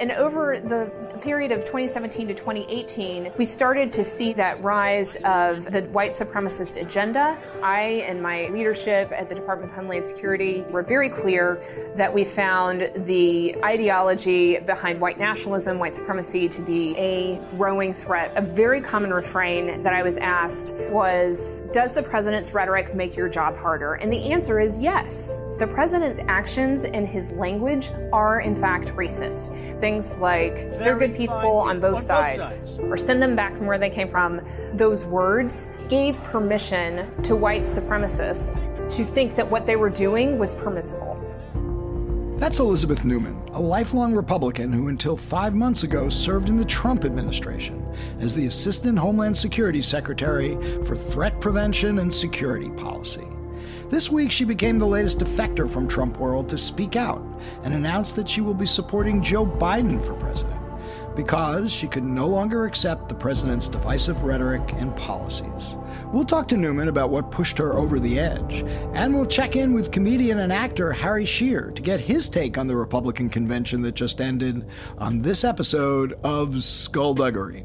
And over the period of 2017 to 2018, we started to see that rise of the white supremacist agenda. I and my leadership at the Department of Homeland Security were very clear that we found the ideology behind white nationalism, white supremacy to be a growing threat. A very common refrain that I was asked was Does the president's rhetoric make your job harder? And the answer is yes. The president's actions and his language are, in fact, racist. Things like, they're good people on both, on sides, both sides, or send them back from where they came from. Those words gave permission to white supremacists to think that what they were doing was permissible. That's Elizabeth Neumann, a lifelong Republican who until five months ago served in the Trump administration as the Assistant Homeland Security Secretary for Threat Prevention and Security Policy. This week, she became the latest defector from Trump world to speak out and announce that she will be supporting Joe Biden for president because she could no longer accept the president's divisive rhetoric and policies. We'll talk to Neumann about what pushed her over the edge, and we'll check in with comedian and actor Harry Shearer to get his take on the Republican convention that just ended on this episode of Skullduggery.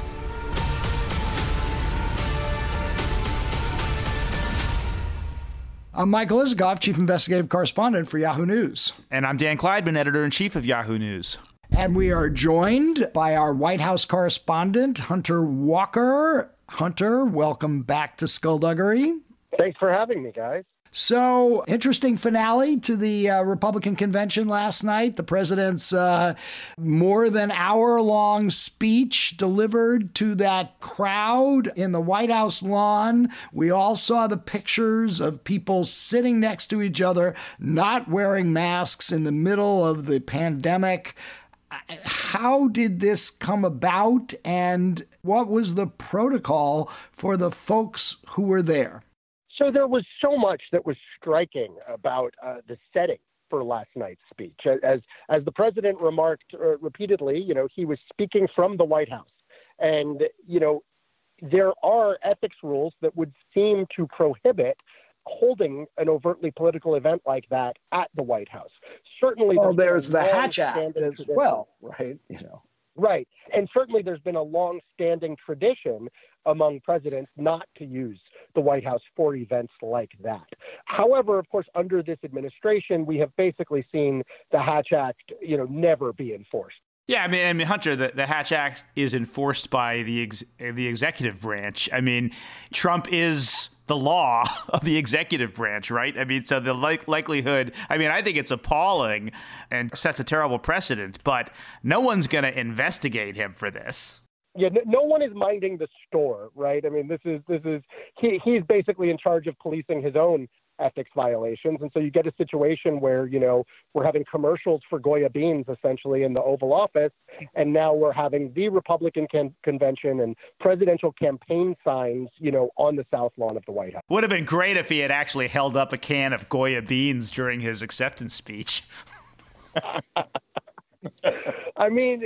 I'm Michael Isikoff, Chief Investigative Correspondent for Yahoo News. And I'm Dan Klaidman, Editor in Chief of Yahoo News. And we are joined by our White House correspondent, Hunter Walker. Hunter, welcome back to Skullduggery. Thanks for having me, guys. So, interesting finale to the uh, Republican convention last night. The president's uh, more than hour long speech delivered to that crowd in the White House lawn. We all saw the pictures of people sitting next to each other, not wearing masks in the middle of the pandemic. How did this come about, and what was the protocol for the folks who were there? So there was so much that was striking about uh, the setting for last night's speech. As as the president remarked uh, repeatedly, you know, he was speaking from the White House, and you know, there are ethics rules that would seem to prohibit holding an overtly political event like that at the White House. Certainly, well, there's, there's the Hatch Act as well, right? You know. Right. And certainly there's been a long standing tradition among presidents not to use the White House for events like that. However, of course, under this administration, we have basically seen the Hatch Act, you know, never be enforced. Yeah, I mean, I mean, Hunter, the, the Hatch Act is enforced by the ex, the executive branch. I mean, Trump is the law of the executive branch, right? I mean, so the like, likelihood, I mean, I think it's appalling and sets a terrible precedent, but no one's going to investigate him for this yeah, no one is minding the store, right? I mean, this is this is he he's basically in charge of policing his own ethics violations, and so you get a situation where you know we're having commercials for Goya beans essentially in the Oval Office, and now we're having the Republican can- convention and presidential campaign signs, you know, on the south lawn of the White House. Would have been great if he had actually held up a can of Goya beans during his acceptance speech. I mean,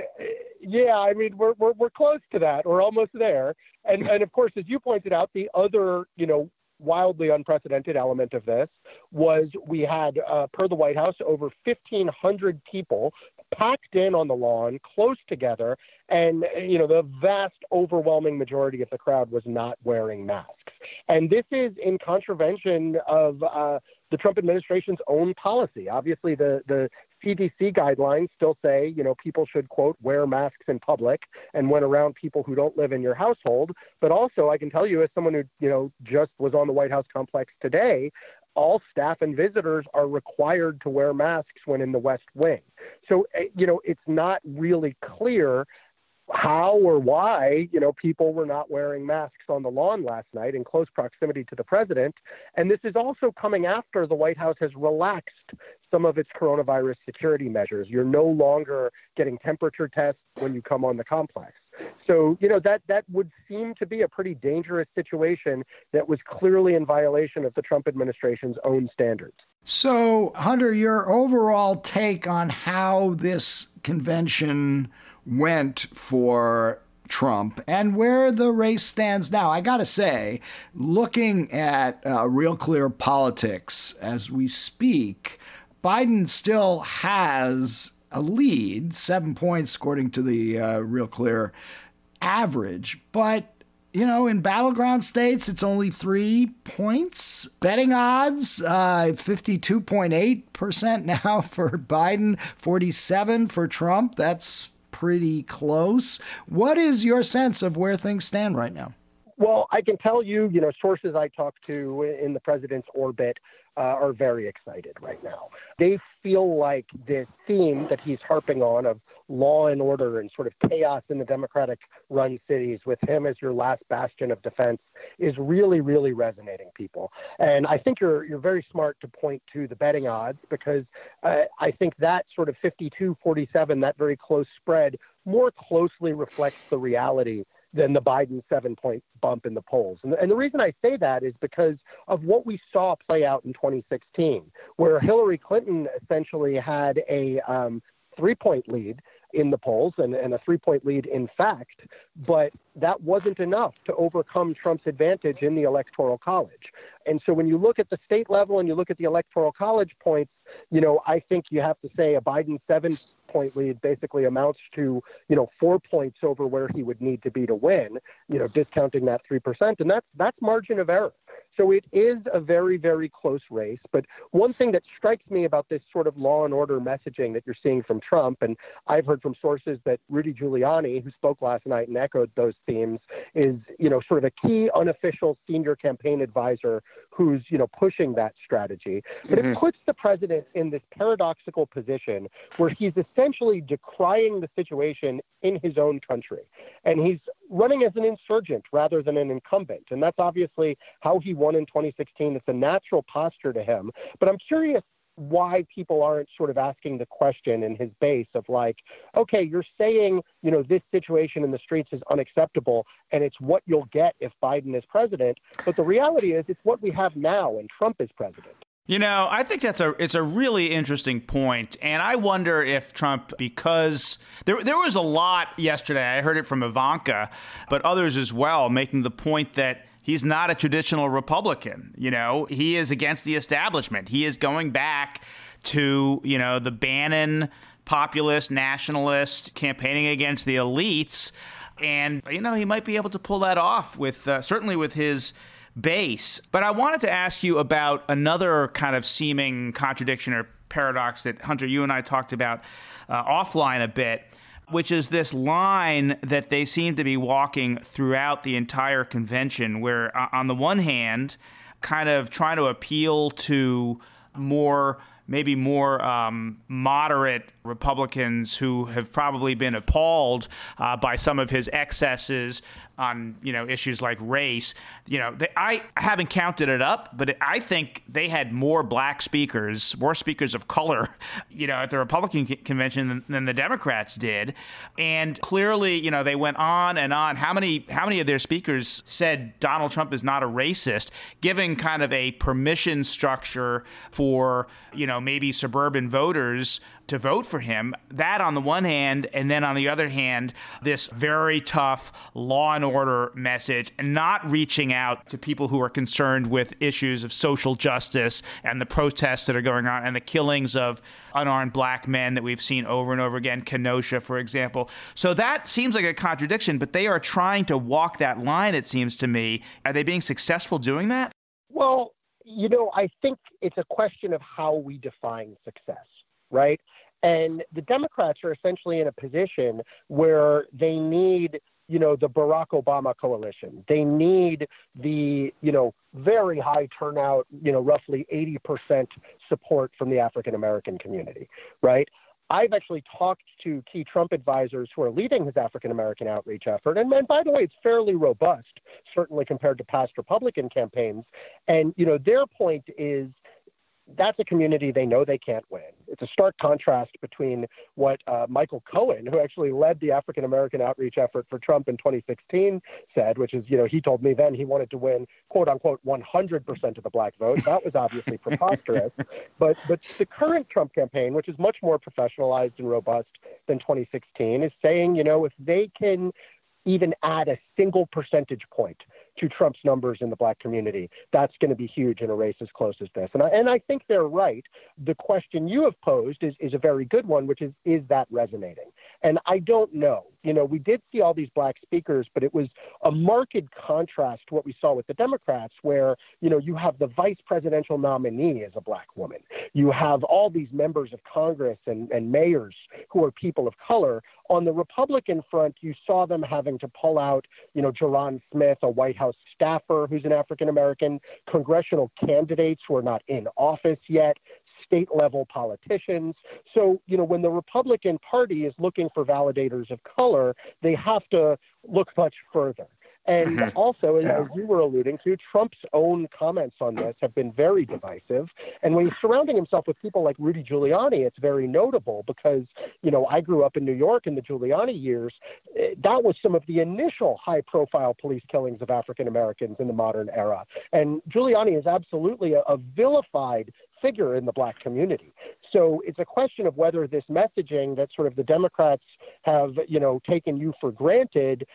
yeah, I mean, we're, we're, we're close to that. We're almost there. And, and of course, as you pointed out, the other, you know, wildly unprecedented element of this was we had, uh, per the White House, over 1,500 people packed in on the lawn, close together, and you know the vast, overwhelming majority of the crowd was not wearing masks. And this is in contravention of uh, the Trump administration's own policy. Obviously, the the CDC guidelines still say, you know, people should, quote, wear masks in public and when around people who don't live in your household. But also, I can tell you, as someone who, you know, just was on the White House complex today, all staff and visitors are required to wear masks when in the West Wing. So, eh, you know, it's not really clear how or why, you know, people were not wearing masks on the lawn last night in close proximity to the president. And this is also coming after the White House has relaxed some of its coronavirus security measures. You're no longer getting temperature tests when you come on the complex. So, you know, that that would seem to be a pretty dangerous situation that was clearly in violation of the Trump administration's own standards. So, Hunter, your overall take on how this convention went for Trump and where the race stands now. I got to say, looking at uh, Real Clear Politics as we speak, Biden still has a lead, seven points according to the uh, Real Clear average. But you know, in battleground states, it's only three points. Betting odds, uh, 52.8% now for Biden, 47 for Trump. That's pretty close. What is your sense of where things stand right now? Well, I can tell you, you know, sources I talk to in the president's orbit uh, are very excited right now. They feel like the theme that he's harping on of law and order and sort of chaos in the Democratic run cities with him as your last bastion of defense is really, really resonating people. And I think you're, you're very smart to point to the betting odds because uh, I think that sort of 52 47, that very close spread, more closely reflects the reality than the Biden seven point bump in the polls. And, and, the reason I say that is because of what we saw play out in 2016, where Hillary Clinton essentially had a um, three point lead in the polls and, and a three point lead in fact, but that wasn't enough to overcome Trump's advantage in the Electoral College. And so when you look at the state level and you look at the Electoral College points, you know, I think you have to say a Biden seven point lead basically amounts to, you know, four points over where he would need to be to win, you know, discounting that 3%. And that's, that's margin of error. So it is a very, very close race. But one thing that strikes me about this sort of law and order messaging that you're seeing from Trump, and I've heard from sources that Rudy Giuliani, who spoke last night and echoed those themes, is, you know, sort of a key unofficial senior campaign advisor who's, you know, pushing that strategy. But mm-hmm. it puts the president in this paradoxical position where he's essentially decrying the situation in his own country. And he's running as an insurgent rather than an incumbent. And that's obviously how he won in 2016. It's a natural posture to him. But I'm curious why people aren't sort of asking the question in his base of like, okay, you're saying, you know, this situation in the streets is unacceptable and it's what you'll get if Biden is president. But the reality is it's what we have now and Trump is president. You know, I think that's a it's a really interesting point, and I wonder if Trump, because there there was a lot yesterday. I heard it from Ivanka, but others as well, making the point that he's not a traditional Republican. You know, he is against the establishment. He is going back to you know the Bannon populist nationalist campaigning against the elites, and you know he might be able to pull that off with uh, certainly with his base. But I wanted to ask you about another kind of seeming contradiction or paradox that Hunter, you and I talked about uh, offline a bit, which is this line that they seem to be walking throughout the entire convention, where uh, on the one hand, kind of trying to appeal to more maybe more um, moderate Republicans who have probably been appalled uh, by some of his excesses on you know issues like race. You know, they, I haven't counted it up, but I think they had more black speakers, more speakers of color, you know, at the Republican convention than, than, the Democrats did. And clearly, you know, they went on and on. How many how many of their speakers said Donald Trump is not a racist, giving kind of a permission structure for you know maybe suburban voters to vote for him. That on the one hand, and then on the other hand, this very tough law and order message, and not reaching out to people who are concerned with issues of social justice and the protests that are going on and the killings of unarmed black men that we've seen over and over again, Kenosha, for example. So that seems like a contradiction, but they are trying to walk that line, it seems to me. Are they being successful doing that? Well, you know, I think it's a question of how we define success, right? And the Democrats are essentially in a position where they need, you know, the Barack Obama coalition. They need the, you know, very high turnout, you know, roughly 80% support from the African American community, right? I've actually talked to key Trump advisors who are leading his African American outreach effort. And, and by the way, it's fairly robust, certainly compared to past Republican campaigns. And, you know, their point is that's a community they know they can't win. It's a stark contrast between what uh, Michael Cohen, who actually led the African American outreach effort for Trump in 2016, said, which is, you know, he told me then he wanted to win, quote unquote, 100% of the black vote. That was obviously preposterous. But, but the current Trump campaign, which is much more professionalized and robust than 2016, is saying, you know, if they can even add a single percentage point to Trump's numbers in the black community. That's going to be huge in a race as close as this. And I, and I think they're right. The question you have posed is, is a very good one, which is, is that resonating? And I don't know. You know, we did see all these black speakers, but it was a marked contrast to what we saw with the Democrats, where, you know, you have the vice presidential nominee as a black woman. You have all these members of Congress and, and mayors who are people of color. On the Republican front, you saw them having to pull out, you know, Ja'Ron Smith, a White House staffer who's an African American, congressional candidates who are not in office yet, state level politicians. So, you know, when the Republican Party is looking for validators of color, they have to look much further. And mm-hmm. also, as you were alluding to, Trump's own comments on this have been very divisive. And when he's surrounding himself with people like Rudy Giuliani, it's very notable because, you know, I grew up in New York in the Giuliani years. Eh, that was some of the initial high profile police killings of African Americans in the modern era. And Giuliani is absolutely a, a vilified figure in the black community. So it's a question of whether this messaging that sort of the Democrats have, you know, taken you for granted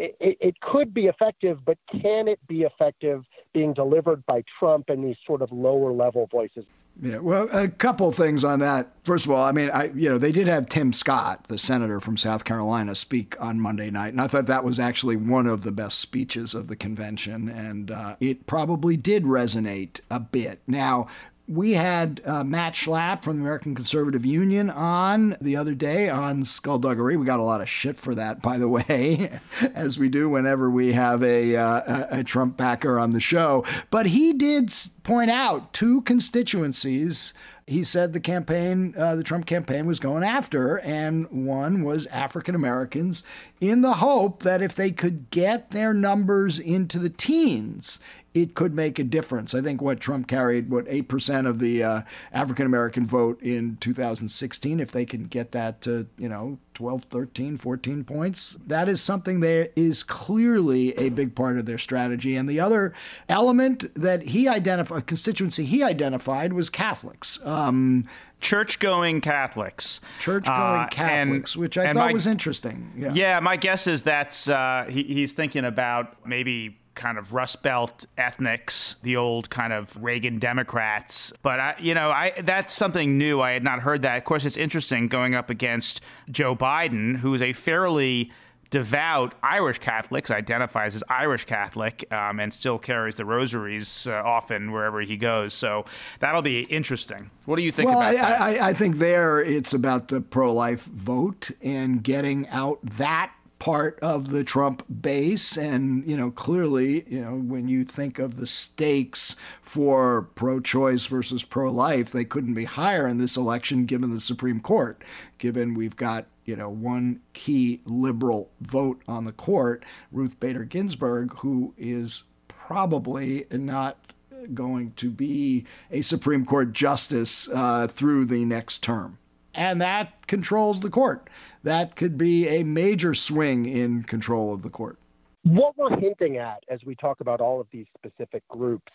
it, it, could be effective, but can it be effective being delivered by Trump and these sort of lower level voices? Yeah, well, a couple things on that. First of all, I mean, I you know they did have Tim Scott, the senator from South Carolina, speak on Monday night, and I thought that was actually one of the best speeches of the convention, and uh, it probably did resonate a bit. Now, we had uh, Matt Schlapp from the American Conservative Union on the other day on skullduggery. We got a lot of shit for that, by the way, as we do whenever we have a, uh, a Trump backer on the show. But he did point out two constituencies he said the campaign, uh, the Trump campaign was going after, and one was African Americans in the hope that if they could get their numbers into the teens, it could make a difference. I think what Trump carried, what, 8% of the uh, African American vote in 2016, if they can get that to, you know, 12, 13, 14 points, that is something that is clearly a big part of their strategy. And the other element that he identified, a constituency he identified, was Catholics. Um, church going Catholics. Church going uh, Catholics, and, which I thought my, was interesting. Yeah. yeah, my guess is that's uh, he, he's thinking about maybe kind of Rust Belt ethnics, the old kind of Reagan Democrats. But I, you know, I that's something new. I had not heard that. Of course, it's interesting going up against Joe Biden, who's a fairly devout Irish Catholic, identifies as Irish Catholic, um, and still carries the rosaries uh, often wherever he goes. So that'll be interesting. What do you think well, about I, that? I, I think there it's about the pro life vote and getting out that part of the Trump base. And, you know, clearly, you know, when you think of the stakes for pro choice versus pro life, they couldn't be higher in this election given the Supreme Court, given we've got, you know, one key liberal vote on the court, Ruth Bader Ginsburg, who is probably not going to be a Supreme Court justice uh, through the next term. And that controls the court that could be a major swing in control of the court. What we're hinting at as we talk about all of these specific groups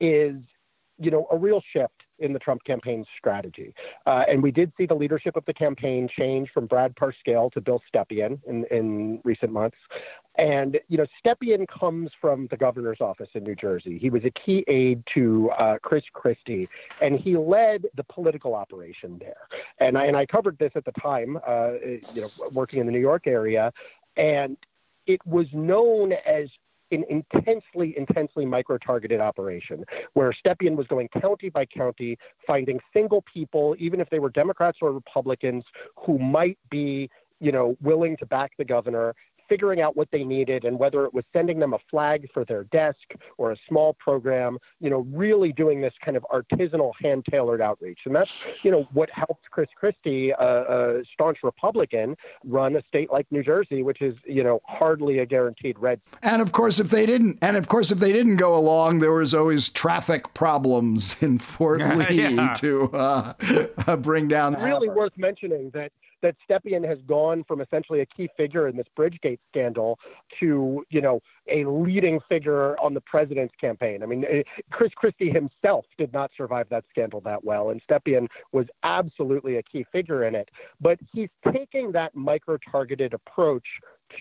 is, you know, a real shift in the Trump campaign's strategy. Uh, and we did see the leadership of the campaign change from Brad Parscale to Bill Stepien in, in recent months. And, you know, Stepien comes from the governor's office in New Jersey. He was a key aide to uh, Chris Christie, and he led the political operation there. And I, and I covered this at the time, uh, you know, working in the New York area. And it was known as an intensely, intensely micro targeted operation where Stepien was going county by county, finding single people, even if they were Democrats or Republicans, who might be, you know, willing to back the governor, figuring out what they needed and whether it was sending them a flag for their desk or a small program, you know, really doing this kind of artisanal, hand tailored outreach. And that's, you know, what helped Chris Christie, a, a staunch Republican, run a state like New Jersey, which is, you know, hardly a guaranteed red. And of course, if they didn't, and of course, if they didn't go along, there was always traffic problems in Fort Lee yeah. to uh, bring down. Really worth mentioning that that Stepien has gone from essentially a key figure in this Bridgegate scandal to, you know, a leading figure on the president's campaign. I mean, eh, Chris Christie himself did not survive that scandal that well, and Stepien was absolutely a key figure in it. But he's taking that micro-targeted approach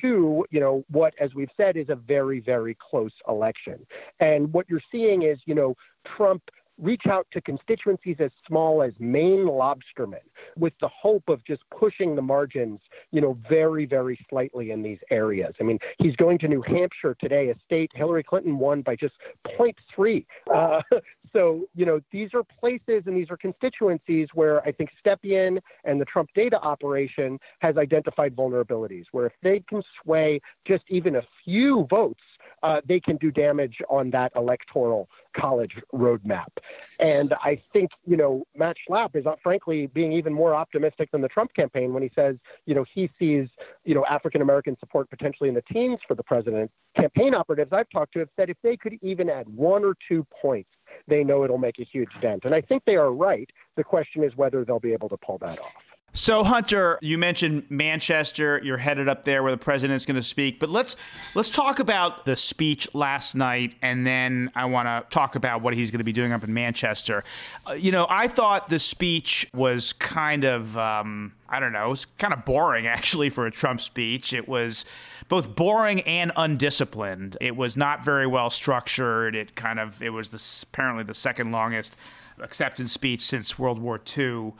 to, you know, what, as we've said, is a very, very close election. And what you're seeing is, you know, Trump reach out to constituencies as small as Maine lobstermen with the hope of just pushing the margins, you know, very, very slightly in these areas. I mean, he's going to New Hampshire today, a state Hillary Clinton won by just 0.3. Uh, so, you know, these are places and these are constituencies where I think Stepien and the Trump data operation has identified vulnerabilities, where if they can sway just even a few votes, uh, they can do damage on that electoral college roadmap. And I think, you know, Matt Schlapp is uh, frankly being even more optimistic than the Trump campaign when he says, you know, he sees, you know, African American support potentially in the teens for the president. Campaign operatives I've talked to have said if they could even add one or two points, they know it'll make a huge dent. And I think they are right. The question is whether they'll be able to pull that off. So Hunter, you mentioned Manchester. You're headed up there where the president's going to speak. But let's let's talk about the speech last night, and then I want to talk about what he's going to be doing up in Manchester. Uh, you know, I thought the speech was kind of um, I don't know, it was kind of boring actually for a Trump speech. It was both boring and undisciplined. It was not very well structured. It kind of it was the, apparently the second longest acceptance speech since World War II.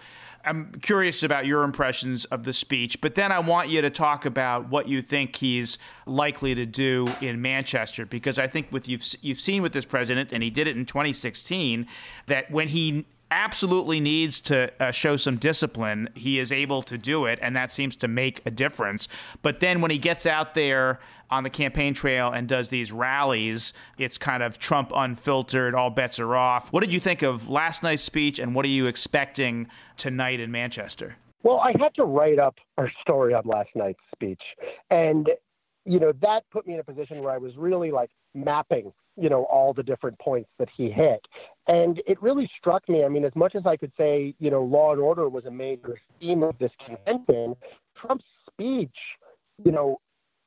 I'm curious about your impressions of the speech, but then I want you to talk about what you think he's likely to do in Manchester, because I think with you've you've seen with this president, and he did it in 2016, that when he absolutely needs to uh, show some discipline, he is able to do it, and that seems to make a difference. But then when he gets out there on the campaign trail and does these rallies, it's kind of Trump unfiltered, all bets are off. What did you think of last night's speech, and what are you expecting tonight in Manchester? Well, I had to write up our story on last night's speech. And, you know, that put me in a position where I was really like mapping, you know, all the different points that he hit. And it really struck me. I mean, as much as I could say, you know, law and order was a major theme of this convention, Trump's speech, you know,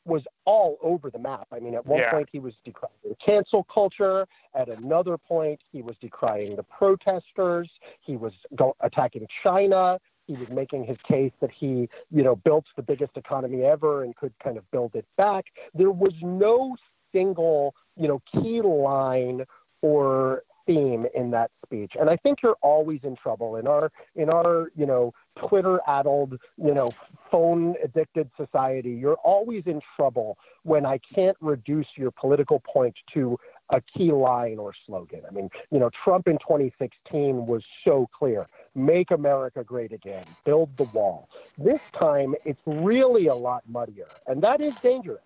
was all over the map. I mean, at one yeah. point he was decrying cancel culture. At another point, he was decrying the protesters. He was go- attacking China. He was making his case that he, you know, built the biggest economy ever and could kind of build it back. There was no single, you know, key line or theme in that speech. And I think you're always in trouble in our in our, you know, Twitter addled, you know, phone addicted society. You're always in trouble when I can't reduce your political point to a key line or slogan. I mean, you know, Trump in 2016 was so clear make America great again, build the wall. This time, it's really a lot muddier, and that is dangerous.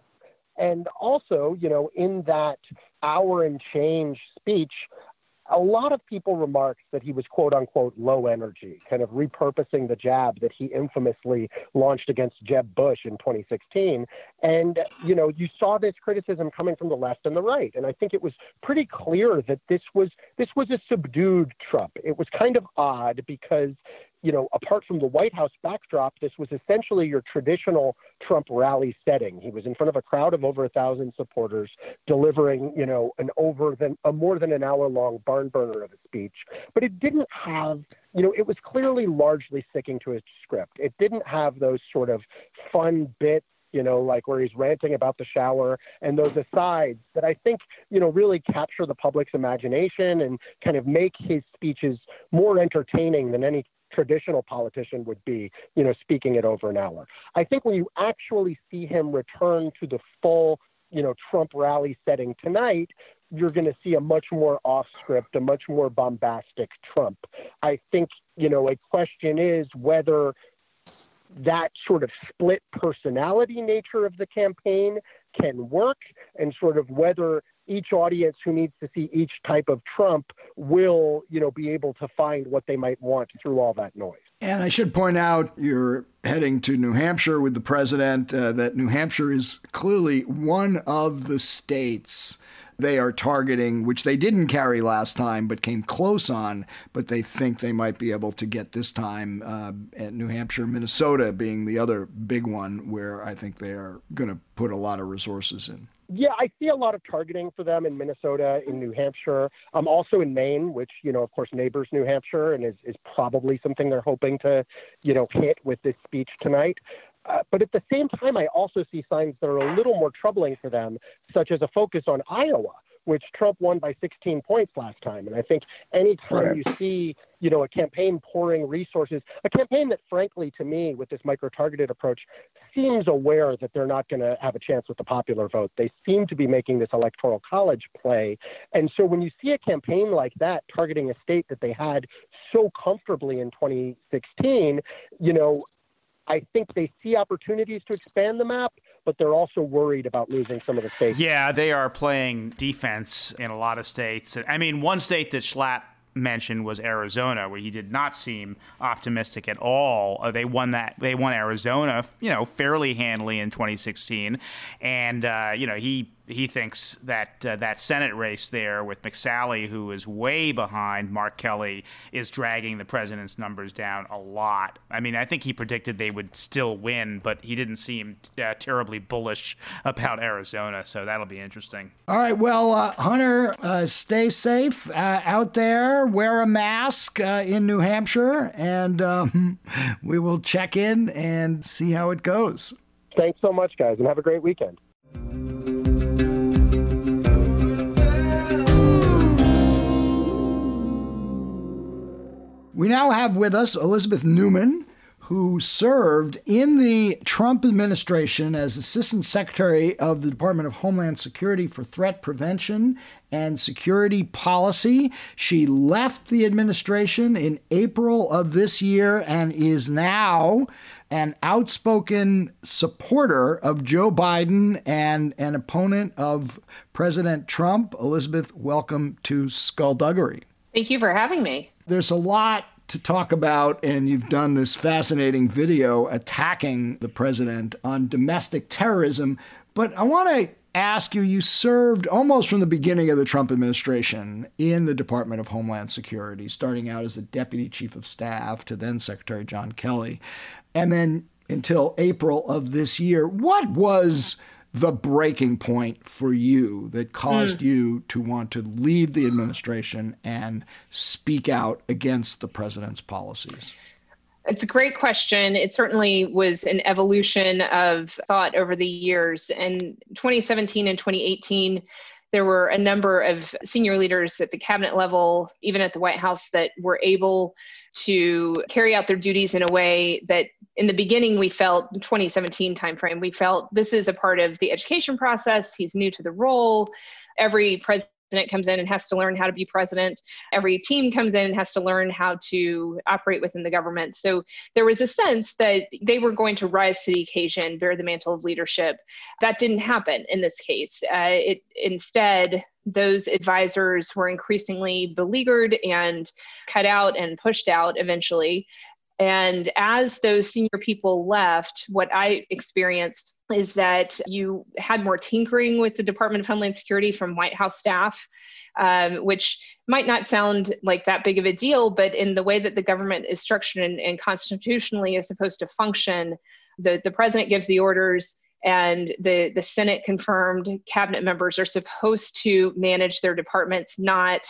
And also, you know, in that hour and change speech, a lot of people remarked that he was quote unquote low energy, kind of repurposing the jab that he infamously launched against Jeb Bush in 2016. And, you know, you saw this criticism coming from the left and the right. And I think it was pretty clear that this was this was a subdued Trump. It was kind of odd because you know, apart from the White House backdrop, this was essentially your traditional Trump rally setting. He was in front of a crowd of over a thousand supporters, delivering, you know, an over than a more than an hour long barn burner of a speech. But it didn't have, you know, it was clearly largely sticking to his script. It didn't have those sort of fun bits you know, like where he's ranting about the shower and those asides that I think, you know, really capture the public's imagination and kind of make his speeches more entertaining than any traditional politician would be, you know, speaking it over an hour. I think when you actually see him return to the full, you know, Trump rally setting tonight, you're going to see a much more off script, a much more bombastic Trump. I think, you know, a question is whether that sort of split personality nature of the campaign can work and sort of whether each audience who needs to see each type of Trump will, you know, be able to find what they might want through all that noise. And I should point out you're heading to New Hampshire with the president, uh, that New Hampshire is clearly one of the states they are targeting, which they didn't carry last time, but came close on, but they think they might be able to get this time uh, at New Hampshire, Minnesota being the other big one where I think they are going to put a lot of resources in. Yeah, I see a lot of targeting for them in Minnesota, in New Hampshire, um, also in Maine, which you know, of course, neighbors New Hampshire, and is is probably something they're hoping to, you know, hit with this speech tonight. Uh, but at the same time, I also see signs that are a little more troubling for them, such as a focus on Iowa, which Trump won by 16 points last time. And I think anytime right. you see, you know, a campaign pouring resources, a campaign that, frankly, to me, with this micro-targeted approach, seems aware that they're not going to have a chance with the popular vote. They seem to be making this electoral college play. And so when you see a campaign like that targeting a state that they had so comfortably in 2016, you know, I think they see opportunities to expand the map, but they're also worried about losing some of the states. Yeah, they are playing defense in a lot of states. I mean, one state that Schlapp mentioned was Arizona, where he did not seem optimistic at all. Uh, they won that. They won Arizona, you know, fairly handily in 2016, and uh, you know he he thinks that uh, that Senate race there with McSally, who is way behind Mark Kelly, is dragging the president's numbers down a lot. I mean, I think he predicted they would still win, but he didn't seem uh, terribly bullish about Arizona. So that'll be interesting. All right. Well, uh, Hunter, uh, stay safe uh, out there. Wear a mask uh, in New Hampshire, and um, we will check in and see how it goes. Thanks so much, guys, and have a great weekend. We now have with us Elizabeth Neumann, who served in the Trump administration as Assistant Secretary of the Department of Homeland Security for Threat Prevention and Security Policy. She left the administration in April of this year and is now an outspoken supporter of Joe Biden and an opponent of President Trump. Elizabeth, welcome to Skullduggery. Thank you for having me. There's a lot to talk about, and you've done this fascinating video attacking the president on domestic terrorism. But I want to ask you you served almost from the beginning of the Trump administration in the Department of Homeland Security, starting out as the deputy chief of staff to then Secretary John Kelly, and then until April of this year. What was the breaking point for you that caused mm. you to want to leave the administration and speak out against the president's policies? It's a great question. It certainly was an evolution of thought over the years. In 2017 and 2018, there were a number of senior leaders at the cabinet level, even at the White House, that were able to carry out their duties in a way that in the beginning we felt 2017 timeframe we felt this is a part of the education process he's new to the role every president comes in and has to learn how to be president. Every team comes in and has to learn how to operate within the government. So there was a sense that they were going to rise to the occasion, bear the mantle of leadership. That didn't happen in this case. Uh, it instead those advisors were increasingly beleaguered and cut out and pushed out eventually. And as those senior people left, what I experienced is that you had more tinkering with the Department of Homeland Security from White House staff, um, which might not sound like that big of a deal, but in the way that the government is structured and, and constitutionally is supposed to function, the, the president gives the orders and the, the Senate confirmed cabinet members are supposed to manage their departments, not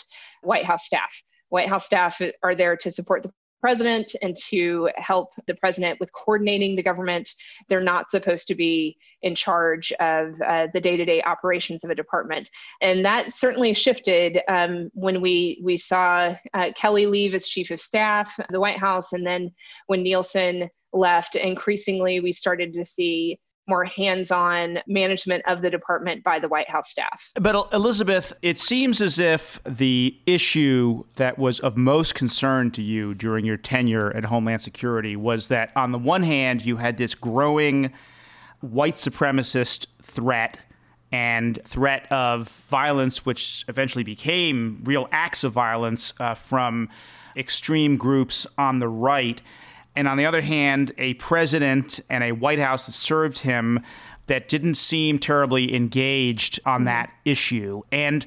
White House staff. White House staff are there to support the president and to help the president with coordinating the government. They're not supposed to be in charge of uh, the day-to-day operations of a department, and that certainly shifted um, when we we saw uh, Kelly leave as chief of staff, the White House, and then when Nielsen left. Increasingly, we started to see more hands-on management of the department by the White House staff. But Elizabeth, it seems as if the issue that was of most concern to you during your tenure at Homeland Security was that on the one hand you had this growing white supremacist threat and threat of violence, which eventually became real acts of violence uh, from extreme groups on the right. And on the other hand, a president and a White House that served him that didn't seem terribly engaged on mm-hmm. that issue. And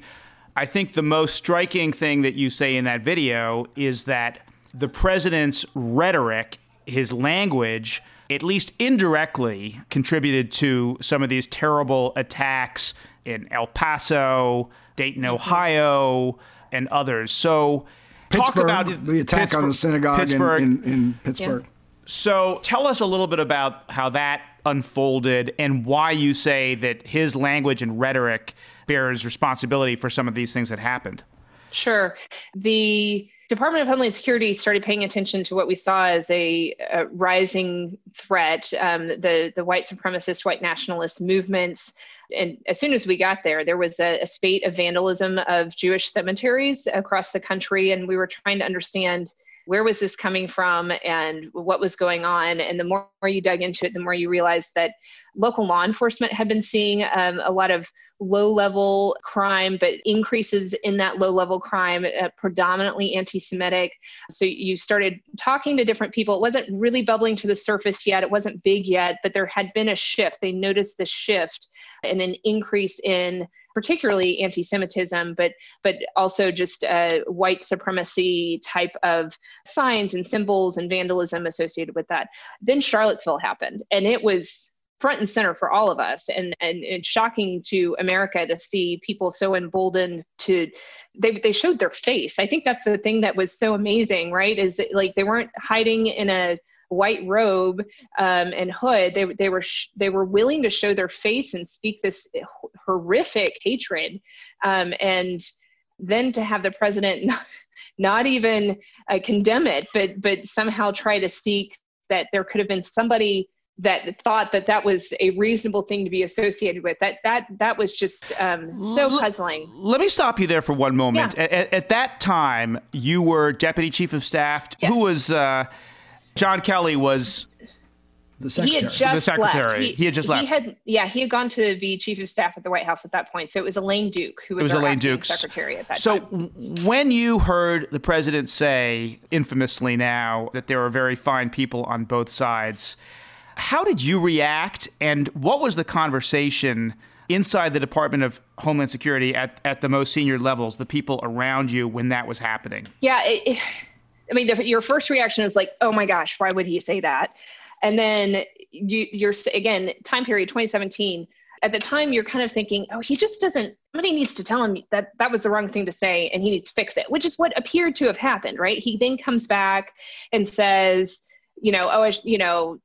I think the most striking thing that you say in that video is that the president's rhetoric, his language, at least indirectly contributed to some of these terrible attacks in El Paso, Dayton, mm-hmm. Ohio, and others. So, Pittsburgh, talk about the attack on the synagogue in, in, in, Pittsburgh. Yeah. So, tell us a little bit about how that unfolded and why you say that his language and rhetoric bears responsibility for some of these things that happened. Sure. The Department of Homeland Security started paying attention to what we saw as a, a rising threat, um, the the white supremacist, white nationalist movements. And as soon as we got there, there was a, a spate of vandalism of Jewish cemeteries across the country, and we were trying to understand where was this coming from and what was going on. And the more you dug into it, the more you realized that local law enforcement had been seeing um, a lot of low level crime, but increases in that low level crime, uh, predominantly anti Semitic. So you started talking to different people. It wasn't really bubbling to the surface yet, it wasn't big yet, but there had been a shift. They noticed the shift and an increase in particularly anti-Semitism, but but also just uh, white supremacy type of signs and symbols and vandalism associated with that. Then Charlottesville happened, and it was front and center for all of us and, and it's shocking to america to see people so emboldened to they, they showed their face i think that's the thing that was so amazing right is that, like they weren't hiding in a white robe um, and hood, they, they were sh- they were willing to show their face and speak this horrific hatred, um, and then to have the president not, not even uh, condemn it, but but somehow try to seek that there could have been somebody that thought that that was a reasonable thing to be associated with that that that was just um, so puzzling let me stop you there for one moment yeah. at, at, that time you were deputy chief of staff yes. who was uh, John Kelly was the secretary. He had just the secretary. He, he, had just left. He had, yeah, he had gone to be chief of staff at the White House at that point. So it was Elaine Duke who was, was our Elaine Duke's secretary at that so time. So when you heard the president say, infamously now, that there are very fine people on both sides, how did you react, and what was the conversation? inside the Department of Homeland Security at, at the most senior levels, the people around you when that was happening? Yeah, it, it, I mean, the, your first reaction is like, oh my gosh, why would he say that? And then you, you're again, time period 2017. At the time, you're kind of thinking, oh, he just doesn't. Somebody needs to tell him that that was the wrong thing to say, and he needs to fix it, which is what appeared to have happened, right? He then comes back and says, you know, oh, you know,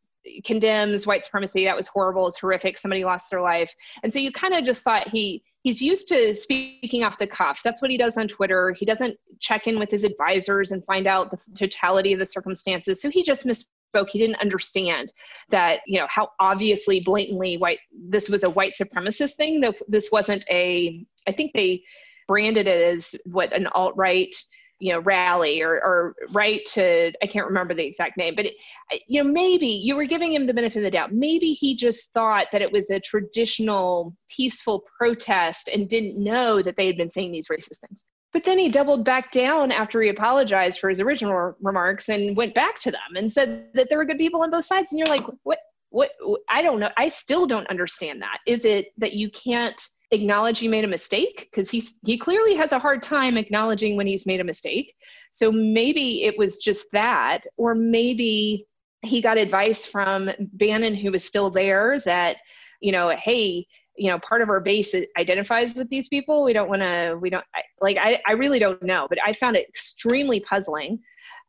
condemns white supremacy. That was horrible. It's horrific. Somebody lost their life, and so you kind of just thought he he's used to speaking off the cuff. That's what he does on Twitter. He doesn't check in with his advisors and find out the totality of the circumstances. So he just misspoke. He didn't understand that, you know, how obviously, blatantly white this was a white supremacist thing. That this wasn't a. I think they branded it as what an alt right you know rally or, or right to i can't remember the exact name but it, you know maybe you were giving him the benefit of the doubt. Maybe he just thought that it was a traditional peaceful protest and didn't know that they had been saying these racist things. But then he doubled back down after he apologized for his original remarks and went back to them and said that there were good people on both sides. And you're like what what i don't know. I still don't understand that. Is it that you can't acknowledge he made a mistake because he's he clearly has a hard time acknowledging when he's made a mistake. So maybe it was just that or maybe he got advice from bannon who was still there that you know hey you know part of our base identifies with these people. We don't want to we don't like I, I really don't know but i found it extremely puzzling.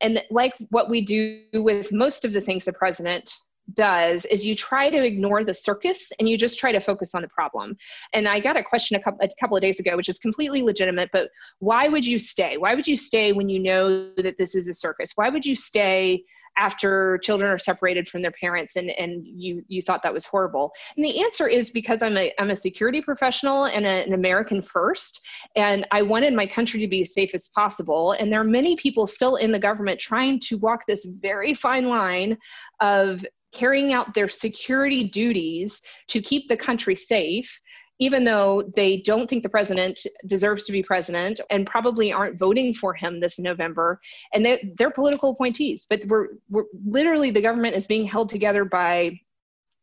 And like what we do with most of the things the president does is you try to ignore the circus and you just try to focus on the problem. And I got a question a couple, a couple of days ago, which is completely legitimate, but why would you stay? Why would you stay when you know that this is a circus? Why would you stay after children are separated from their parents and, and you, you thought that was horrible? And the answer is because I'm a, I'm a security professional and a, an American first, and I wanted my country to be as safe as possible. And there are many people still in the government trying to walk this very fine line of carrying out their security duties to keep the country safe even though they don't think the president deserves to be president and probably aren't voting for him this November, and they're, they're political appointees. But we're, we're literally the government is being held together by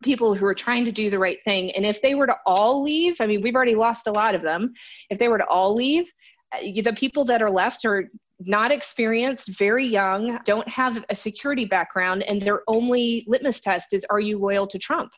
people who are trying to do the right thing. And if they were to all leave, I mean, we've already lost a lot of them. If they were to all leave, uh, the people that are left are not experienced, very young, don't have a security background, and their only litmus test is are you loyal to Trump?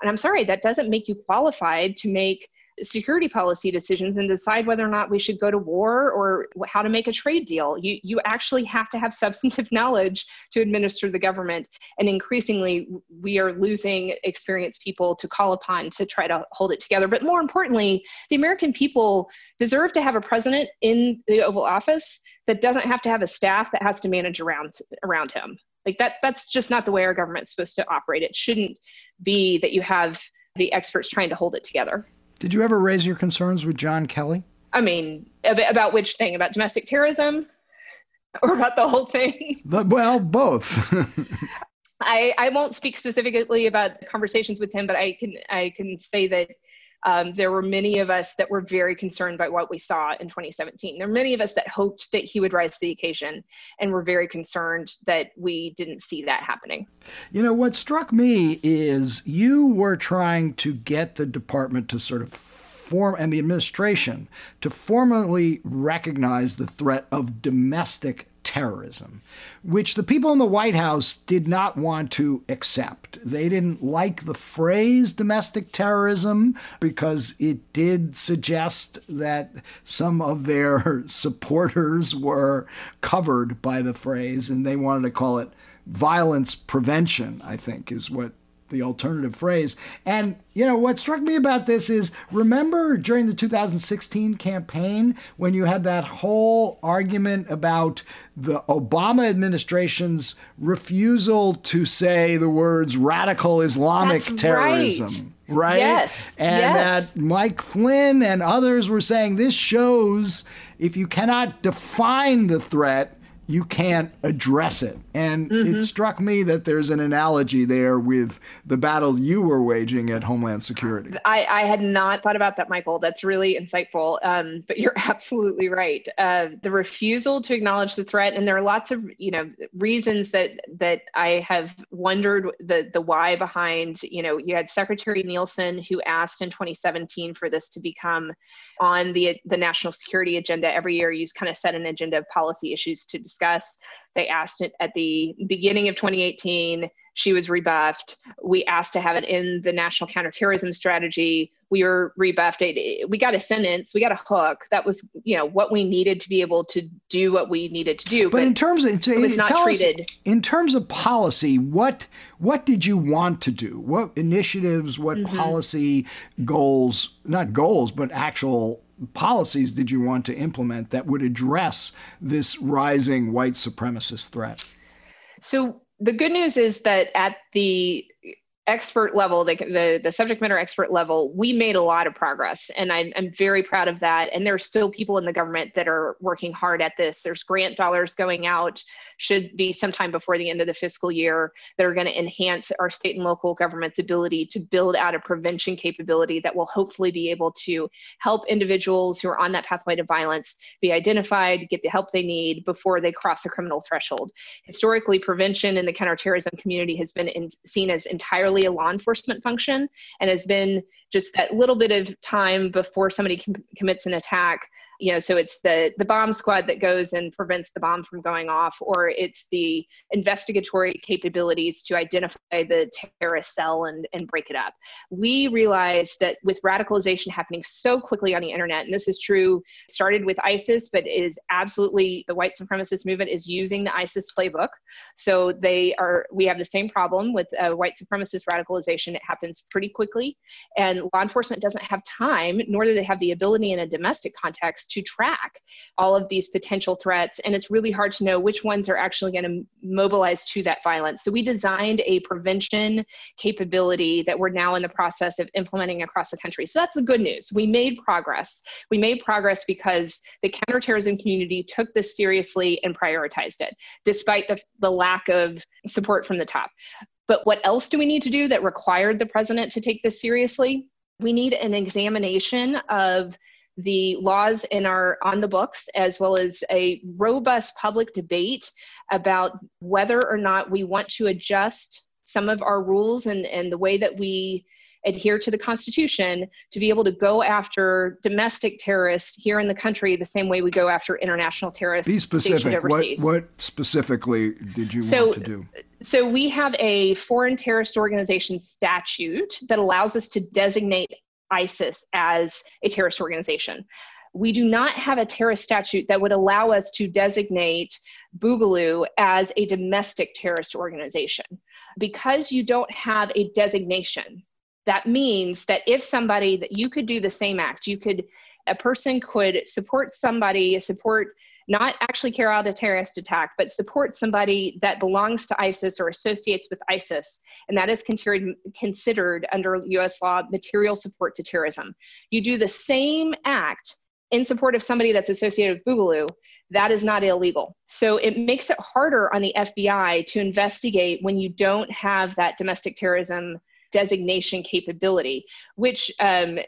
And I'm sorry, that doesn't make you qualified to make security policy decisions and decide whether or not we should go to war or how to make a trade deal. You, you actually have to have substantive knowledge to administer the government. And increasingly, we are losing experienced people to call upon to try to hold it together. But more importantly, the American people deserve to have a president in the Oval Office that doesn't have to have a staff that has to manage around, around him. Like that, that's just not the way our government's supposed to operate. It shouldn't be that you have the experts trying to hold it together. Did you ever raise your concerns with John Kelly? I mean, about which thing? About domestic terrorism or about the whole thing? But, well, both. I, I won't speak specifically about conversations with him, but I can I can say that um, there were many of us that were very concerned by what we saw in 2017. There were many of us that hoped that he would rise to the occasion and were very concerned that we didn't see that happening. You know, what struck me is you were trying to get the department to sort of form and the administration to formally recognize the threat of domestic terrorism, which the people in the White House did not want to accept. They didn't like the phrase domestic terrorism because it did suggest that some of their supporters were covered by the phrase and they wanted to call it violence prevention, I think is what the alternative phrase. And, you know, what struck me about this is remember during the 2016 campaign when you had that whole argument about the Obama administration's refusal to say the words radical Islamic That's terrorism. Right. right? Yes. And yes. that Mike Flynn and others were saying this shows if you cannot define the threat, you can't address it. And mm-hmm. it struck me that there's an analogy there with the battle you were waging at Homeland Security. I, I had not thought about that, Michael. That's really insightful. Um, but you're absolutely right. Uh, the refusal to acknowledge the threat, and there are lots of you know reasons that that I have wondered the the why behind. You know, you had Secretary Nielsen who asked in 2017 for this to become on the the national security agenda every year. You kind of set an agenda of policy issues to discuss. They asked it at the beginning of 2018. She was rebuffed. We asked to have it in the national counterterrorism strategy. We were rebuffed. We got a sentence. We got a hook. That was, you know, what we needed to be able to do what we needed to do. But, but in terms of it was not treated. Us, in terms of policy, what what did you want to do? What initiatives? What mm-hmm. policy goals? Not goals, but actual policies did you want to implement that would address this rising white supremacist threat? So the good news is that at the expert level, the, the, the, subject matter expert level, we made a lot of progress. And I'm, I'm very proud of that. And there are still people in the government that are working hard at this. There's grant dollars going out, should be sometime before the end of the fiscal year, that are going to enhance our state and local government's ability to build out a prevention capability that will hopefully be able to help individuals who are on that pathway to violence be identified, get the help they need before they cross a criminal threshold. Historically, prevention in the counterterrorism community has been in, seen as entirely a law enforcement function and has been just that little bit of time before somebody com- commits an attack you know so it's the the bomb squad that goes and prevents the bomb from going off or it's the investigatory capabilities to identify the terrorist cell and and break it up. We realized that with radicalization happening so quickly on the internet and this is true started with isis but is absolutely the white supremacist movement is using the isis playbook. So they are we have the same problem with uh, white supremacist radicalization. It happens pretty quickly and law enforcement doesn't have time nor do they have the ability in a domestic context to track all of these potential threats. And it's really hard to know which ones are actually going to mobilize to that violence. So we designed a prevention capability that we're now in the process of implementing across the country. So that's the good news. We made progress. We made progress because the counterterrorism community took this seriously and prioritized it, despite the, the lack of support from the top. But what else do we need to do that required the president to take this seriously? We need an examination of the laws in our on the books as well as a robust public debate about whether or not we want to adjust some of our rules and, and the way that we adhere to the Constitution to be able to go after domestic terrorists here in the country the same way we go after international terrorists. Be specific. What, what specifically did you so, want to do? So we have a foreign terrorist organization statute that allows us to designate ISIS as a terrorist organization. We do not have a terrorist statute that would allow us to designate Boogaloo as a domestic terrorist organization. Because you don't have a designation, that means that if somebody that you could do the same act, you could a person could support somebody, support not actually carry out a terrorist attack, but support somebody that belongs to ISIS or associates with ISIS, and that is considered considered under U.S. law material support to terrorism. You do the same act in support of somebody that's associated with Boogaloo, that is not illegal. So it makes it harder on the FBI to investigate when you don't have that domestic terrorism designation capability, which um,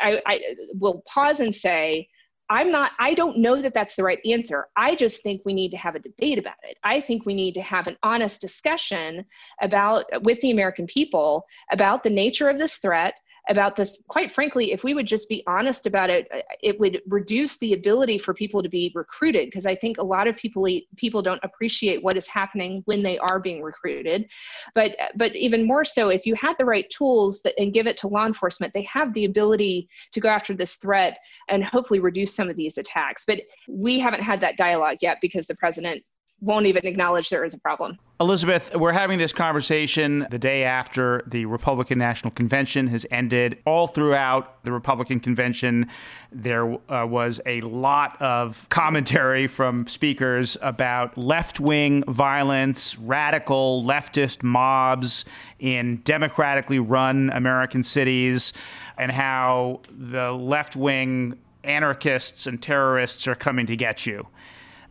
I, I will pause and say, I'm not, I don't know that that's the right answer. I just think we need to have a debate about it. I think we need to have an honest discussion about, with the American people, about the nature of this threat, about the quite frankly if we would just be honest about it uh, it would reduce the ability for people to be recruited because i think a lot of people people don't appreciate what is happening when they are being recruited. But but even more so if you had the right tools that, and give it to law enforcement they have the ability to go after this threat and hopefully reduce some of these attacks. But we haven't had that dialogue yet because the president won't even acknowledge there is a problem. Elizabeth, we're having this conversation the day after the Republican National Convention has ended. All throughout the Republican convention, there uh, was a lot of commentary from speakers about left wing violence, radical leftist mobs in democratically run American cities, and how the left wing anarchists and terrorists are coming to get you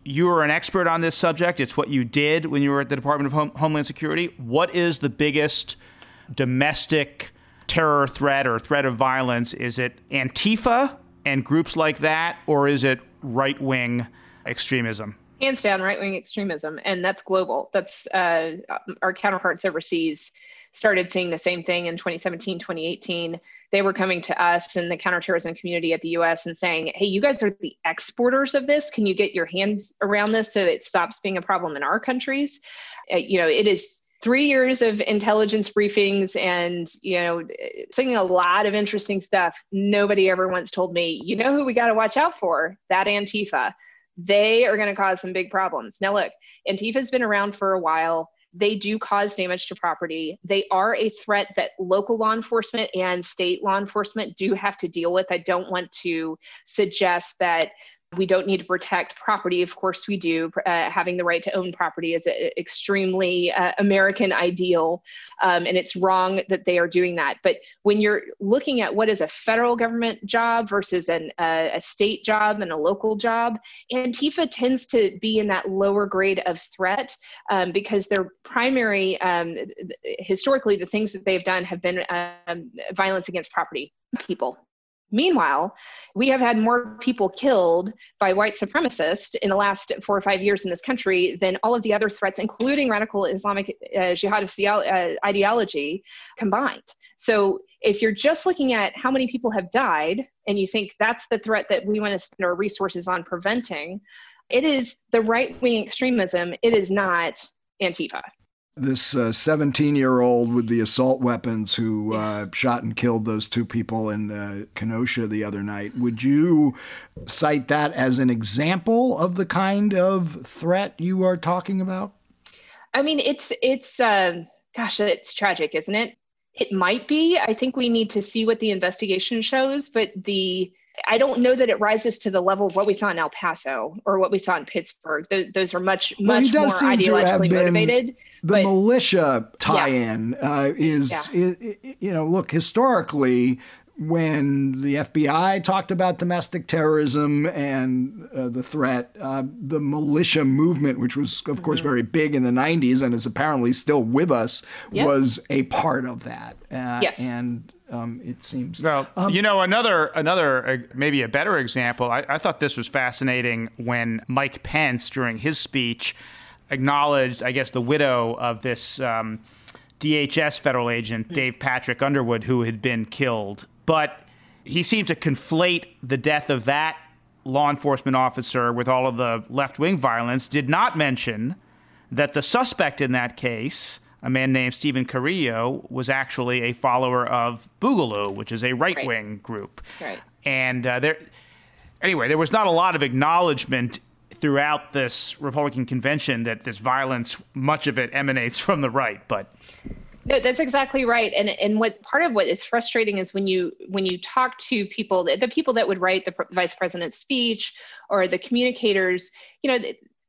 you are an expert on this subject. It's what you did when you were at the Department of Home- Homeland Security. What is the biggest domestic terror threat or threat of violence? Is it Antifa and groups like that, or is it right wing extremism? Hands down, right wing extremism. And that's global. That's uh, our counterparts overseas started seeing the same thing in 2017, 2018 they were coming to us and the counterterrorism community at the US and saying, hey, you guys are the exporters of this. Can you get your hands around this so it stops being a problem in our countries? Uh, you know, it is three years of intelligence briefings and you know seeing a lot of interesting stuff. Nobody ever once told me you know who we got to watch out for? That antifa. They are going to cause some big problems. Now look antifa's been around for a while they do cause damage to property. They are a threat that local law enforcement and state law enforcement do have to deal with. I don't want to suggest that we don't need to protect property. Of course, we do. Uh, having the right to own property is an extremely uh, American ideal, um, and it's wrong that they are doing that. But when you're looking at what is a federal government job versus an, uh, a state job and a local job, Antifa tends to be in that lower grade of threat um, because their primary, um, historically, the things that they've done have been um, violence against property people. Meanwhile, we have had more people killed by white supremacists in the last four or five years in this country than all of the other threats, including radical Islamic uh, jihadist uh, ideology combined. So, if you're just looking at how many people have died and you think that's the threat that we want to spend our resources on preventing, it is the right wing extremism, it is not Antifa this 17 uh, year old with the assault weapons who uh, shot and killed those two people in the Kenosha the other night. Would you cite that as an example of the kind of threat you are talking about? I mean, it's it's uh, gosh, it's tragic, isn't it? It might be. I think we need to see what the investigation shows, but the I don't know that it rises to the level of what we saw in El Paso or what we saw in Pittsburgh. Th- those are much, well, much more ideologically motivated. The but, militia tie-in yeah. uh, is, yeah. you know, look historically when the FBI talked about domestic terrorism and uh, the threat, uh, the militia movement, which was, of course, mm-hmm. very big in the 90s and is apparently still with us, yep. was a part of that. Uh, yes. And um, it seems. Well, um, you know, another another uh, maybe a better example. I, I, thought this was fascinating when Mike Pence, during his speech, acknowledged, I guess, the widow of this um, DHS federal agent, Dave Patrick Underwood, who had been killed. But he seemed to conflate the death of that law enforcement officer with all of the left wing violence. Did not mention that the suspect in that case a man named Steven Carrillo was actually a follower of Boogaloo, which is a right wing right. group. Right. And uh, there, anyway, there was not a lot of acknowledgement throughout this Republican convention that this violence, much of it emanates from the right. But no, that's exactly right. And and what part of what is frustrating is when you when you talk to people, the people that would write the vice president's speech or the communicators, you know,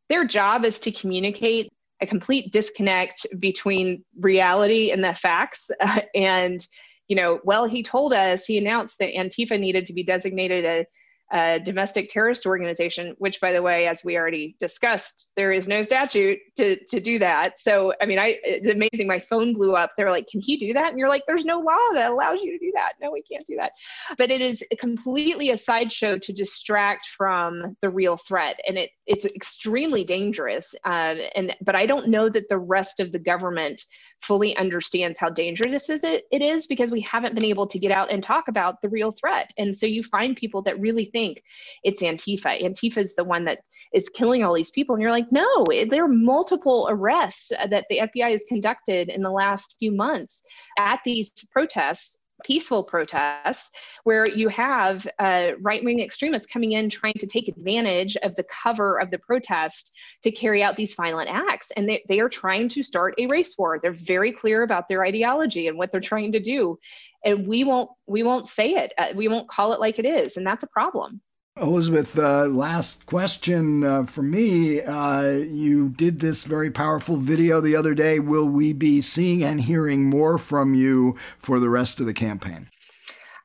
their job is to communicate a complete disconnect between reality and the facts. Uh, and, you know, well, he told us, he announced that Antifa needed to be designated a a domestic terrorist organization, which, by the way, as we already discussed, there is no statute to, to do that. So, I mean, I it's amazing. My phone blew up. They're like, "Can he do that?" And you're like, "There's no law that allows you to do that. No, we can't do that." But it is completely a sideshow to distract from the real threat, and it it's extremely dangerous. Uh, and but I don't know that the rest of the government fully understands how dangerous it is because we haven't been able to get out and talk about the real threat. And so you find people that really think it's Antifa. Antifa is the one that is killing all these people. And you're like, no, there are multiple arrests that the FBI has conducted in the last few months at these protests peaceful protests where you have uh, right wing extremists coming in trying to take advantage of the cover of the protest to carry out these violent acts. And they, they are trying to start a race war. They're very clear about their ideology and what they're trying to do. And we won't we won't say it. Uh, we won't call it like it is, and that's a problem. Elizabeth, uh, last question uh, for me. Uh, you did this very powerful video the other day. Will we be seeing and hearing more from you for the rest of the campaign?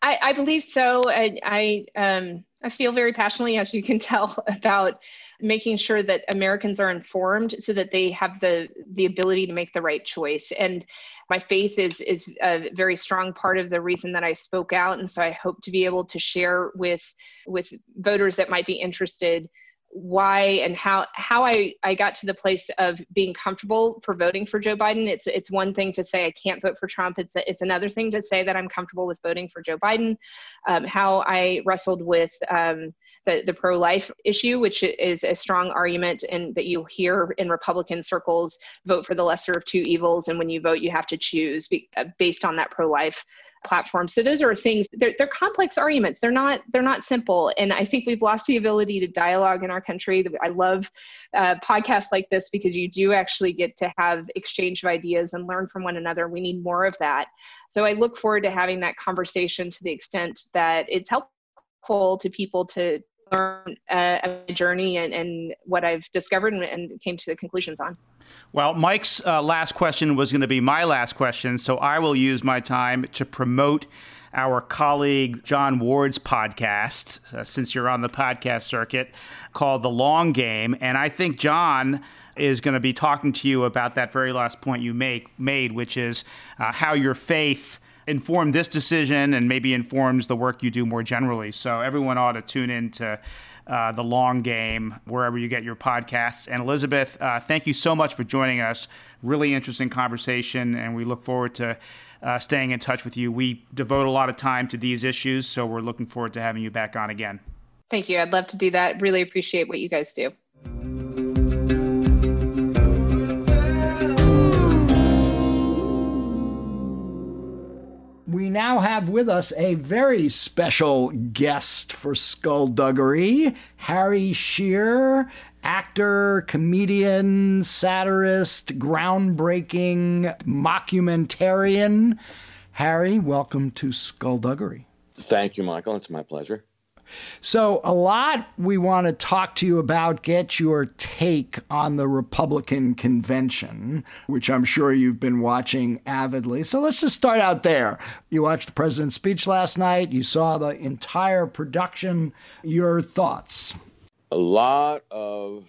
I, I believe so. I I, um, I feel very passionately, as you can tell, about making sure that Americans are informed so that they have the the ability to make the right choice. And my faith is is a very strong part of the reason that I spoke out, and so I hope to be able to share with with voters that might be interested why and how how I, I got to the place of being comfortable for voting for Joe Biden. It's it's one thing to say I can't vote for Trump. It's it's another thing to say that I'm comfortable with voting for Joe Biden. Um, how I wrestled with um, the, the pro-life issue, which is a strong argument and that you hear in Republican circles, vote for the lesser of two evils. And when you vote, you have to choose be, uh, based on that pro-life platform. So those are things they're, they're complex arguments. They're not they're not simple. And I think we've lost the ability to dialogue in our country. I love uh, podcasts like this because you do actually get to have exchange of ideas and learn from one another. We need more of that. So I look forward to having that conversation to the extent that it's helpful to people to learn uh, a journey and, and what I've discovered and, and, came to the conclusions on. Well, Mike's uh, last question was going to be my last question, so I will use my time to promote our colleague Jon Ward's podcast, uh, since you're on the podcast circuit, called The Long Game. And I think Jon is going to be talking to you about that very last point you make, made, which is uh, how your faith informed this decision and maybe informs the work you do more generally. So everyone ought to tune in to uh, the long game wherever you get your podcasts. And Elizabeth, uh, thank you so much for joining us. Really interesting conversation, and we look forward to uh, staying in touch with you. We devote a lot of time to these issues, so we're looking forward to having you back on again. Thank you. I'd love to do that. Really appreciate what you guys do. We now have with us a very special guest for Skullduggery, Harry Shearer, actor, comedian, satirist, groundbreaking mockumentarian. Harry, welcome to Skullduggery. Thank you, Michael. It's my pleasure. So, a lot we want to talk to you about, get your take on the Republican convention, which I'm sure you've been watching avidly. So, let's just start out there. You watched the president's speech last night, you saw the entire production. Your thoughts? A lot of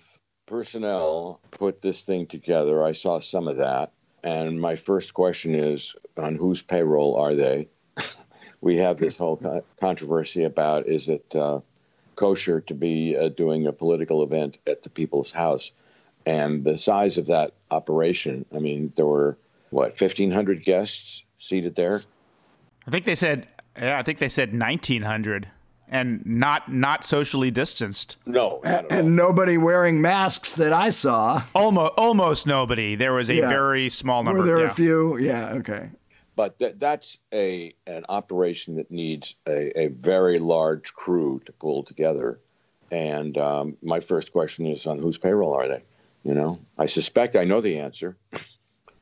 personnel put this thing together. I saw some of that. And my first question is on whose payroll are they? We have this whole controversy about is it uh, kosher to be uh, doing a political event at the people's house? And the size of that operation, I mean, there were, what, 1,500 guests seated there? I think they said, yeah, I think they said 1,900 and not not socially distanced. No, and, and, nobody wearing masks that I saw. Almost almost nobody. There was a yeah. very small number. Were there yeah. a few? Yeah. Okay. But th- that's a an operation that needs a, a very large crew to pull together. And um, my first question is on whose payroll are they? You know, I suspect I know the answer.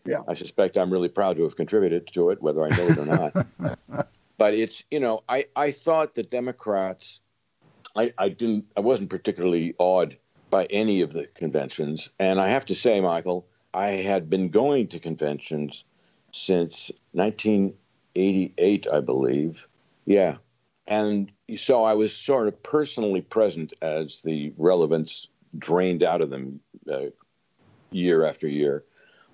Yeah. I suspect I'm really proud to have contributed to it, whether I know it or not. but it's you know I I thought the Democrats I I didn't I wasn't particularly awed by any of the conventions, and I have to say, Michael, I had been going to conventions since 1988, I believe. Yeah. And so I was sort of personally present as the relevance drained out of them uh, year after year.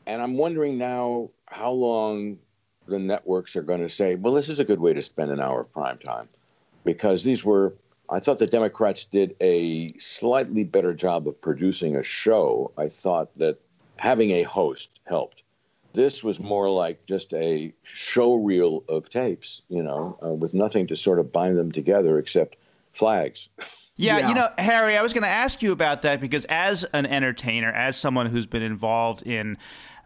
And I'm wondering now how long the networks are going to say, well, this is a good way to spend an hour of prime time. Because these were, I thought the Democrats did a slightly better job of producing a show. I thought that having a host helped. This was more like just a show reel of tapes, you know, uh, with nothing to sort of bind them together except flags. Yeah, yeah, you know, Harry, I was going to ask you about that because as an entertainer, as someone who's been involved in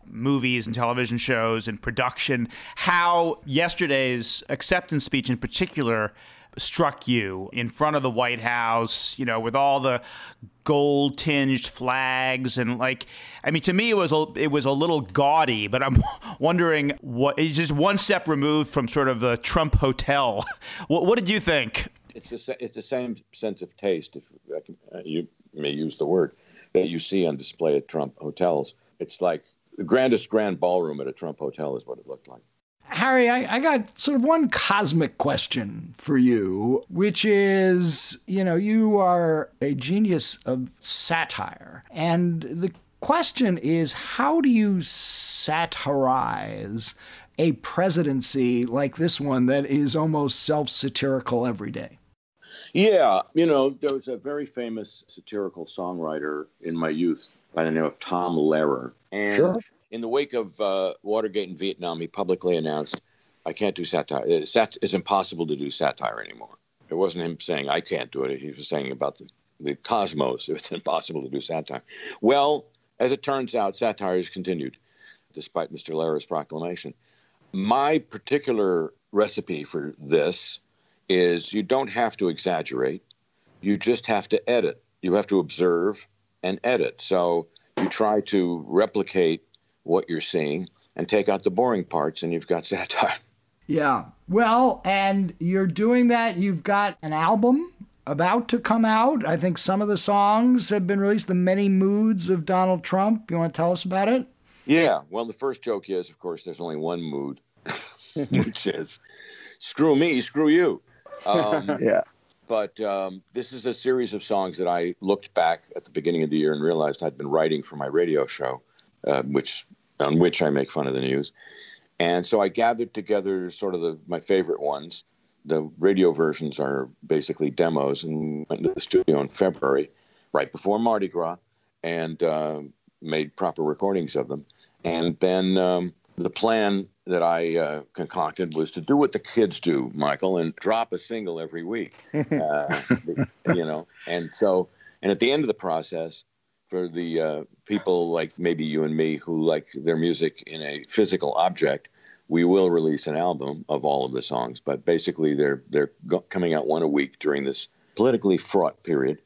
movies and television shows and production, how yesterday's acceptance speech in particular struck you in front of the White House, you know, with all the gold tinged flags and like I mean to me it was a, it was a little gaudy, but I'm wondering what it's just one step removed from sort of the Trump hotel. what, what did you think? It's a, it's the same sense of taste if can, uh, you may use the word that you see on display at Trump hotels. It's like the grandest grand ballroom at a Trump hotel is what it looked like. Harry, I, I, got sort of one cosmic question for you, which is you know, you are a genius of satire. And the question is how do you satirize a presidency like this one that is almost self satirical every day? Yeah, you know, there was a very famous satirical songwriter in my youth by the name of Tom Lehrer. And sure. In the wake of uh, Watergate in Vietnam, he publicly announced, I can't do satire. It's, it's impossible to do satire anymore. It wasn't him saying, I can't do it. He was saying about the, the cosmos, it's impossible to do satire. Well, as it turns out, satire has continued despite Mr. Lehrer's proclamation. My particular recipe for this is you don't have to exaggerate, you just have to edit. You have to observe and edit. So you try to replicate what you're seeing and take out the boring parts, and you've got satire. Yeah. Well, and you're doing that. You've got an album about to come out. I think some of the songs have been released, The Many Moods of Donald Trump. You want to tell us about it? Yeah. Well, the first joke is, of course, there's only one mood, which is screw me, screw you. Um, yeah. But um, this is a series of songs that I looked back at the beginning of the year and realized I'd been writing for my radio show, uh, which on which I make fun of the news. And so I gathered together sort of the, my favorite ones. The radio versions are basically demos, and went to the studio in February, right before Mardi Gras, and uh, made proper recordings of them. And then um, the plan that I uh, concocted was to do what the kids do, Michael, and drop a single every week. Uh, you know, and so, and at the end of the process, for the uh, people like maybe you and me who like their music in a physical object, we will release an album of all of the songs. But basically, they're they're go- coming out one a week during this politically fraught period,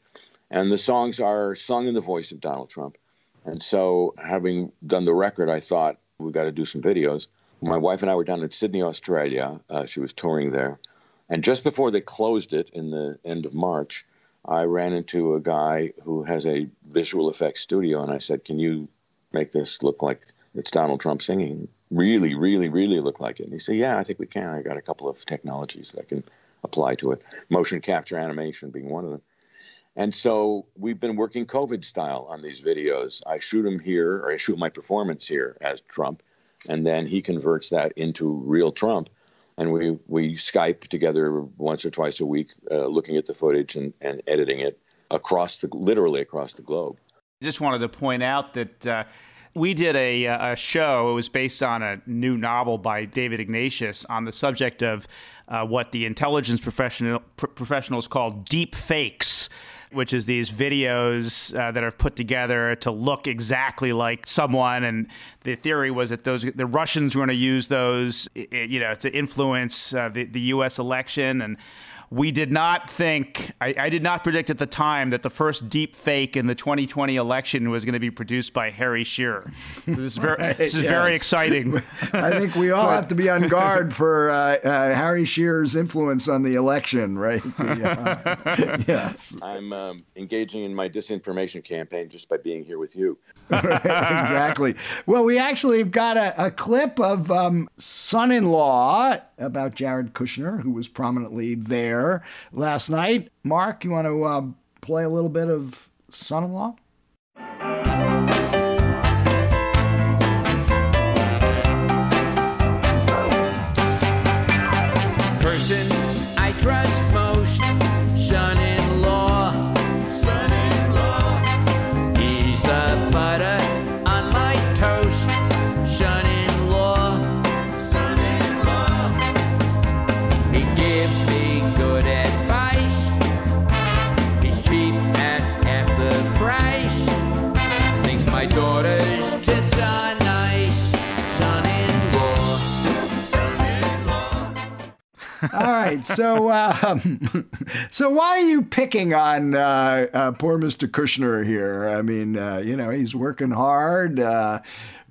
and the songs are sung in the voice of Donald Trump. And so, having done the record, I thought we've got to do some videos. My wife and I were down in Sydney, Australia. Uh, she was touring there. And just before they closed it in the end of March, I ran into a guy who has a visual effects studio, and I said, "Can you make this look like it's Donald Trump singing? Really, really, really look like it?" And he said, "Yeah, I think we can. I got a couple of technologies that can apply to it. Motion capture animation being one of them." And so we've been working COVID style on these videos. I shoot them here, or I shoot my performance here as Trump, and then he converts that into real Trump and we we Skype together once or twice a week, uh, looking at the footage and, and editing it across the literally across the globe. I just wanted to point out that. Uh, we did a, uh, a, show. It was based on a new novel by David Ignatius on the subject of uh, what the intelligence professional, professionals call deep fakes which is these videos uh, that are put together to look exactly like someone. And the theory was that those the Russians were going to use those, you know, to influence uh, the, the U.S. election and we did not think, I, I, did not predict at the time that the first deep fake in the 2020 election was going to be produced by Harry Shearer. This is very, right, this is yes. very exciting. I think we all have to be on guard for uh, uh, Harry Shearer's influence on the election, right? The, uh, yes. I'm um, engaging in my disinformation campaign just by being here with you. exactly. Well, we actually have got a, a clip of um, son in law about Jared Kushner, who was prominently there last night. Mark, you want to uh, play a little bit of son in law? So um, so why are you picking on uh, uh, poor Mr. Kushner here? I mean, uh, you know, he's working hard, uh,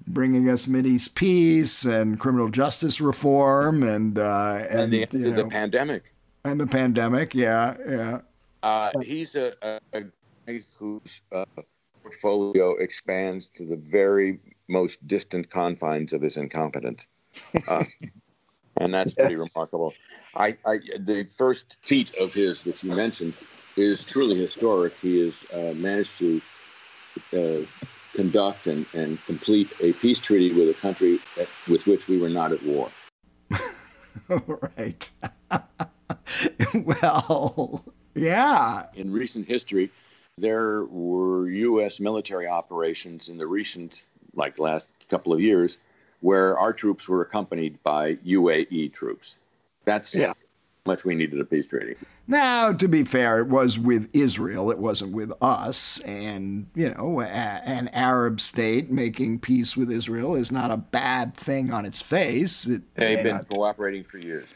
bringing us Mideast peace and criminal justice reform, and uh, and, And the, you the pandemic. and the pandemic. Yeah, yeah. Uh, he's a, a, a guy whose uh, portfolio expands to the very most distant confines of his incompetence. Uh, and that's pretty Yes. remarkable. I, I, the first feat of his, which you mentioned, is truly historic. He has uh, managed to uh, conduct and, and complete a peace treaty with a country that, with which we were not at war. right. well, yeah. in recent history, there were U.S. military operations in the recent, like last couple of years, where our troops were accompanied by UAE troops. That's Yeah. how much we needed a peace treaty. Now, to be fair, it was with Israel. It wasn't with us. And, you know, a, an Arab state making peace with Israel is not a bad thing on its face. It, They've been yeah, cooperating for years.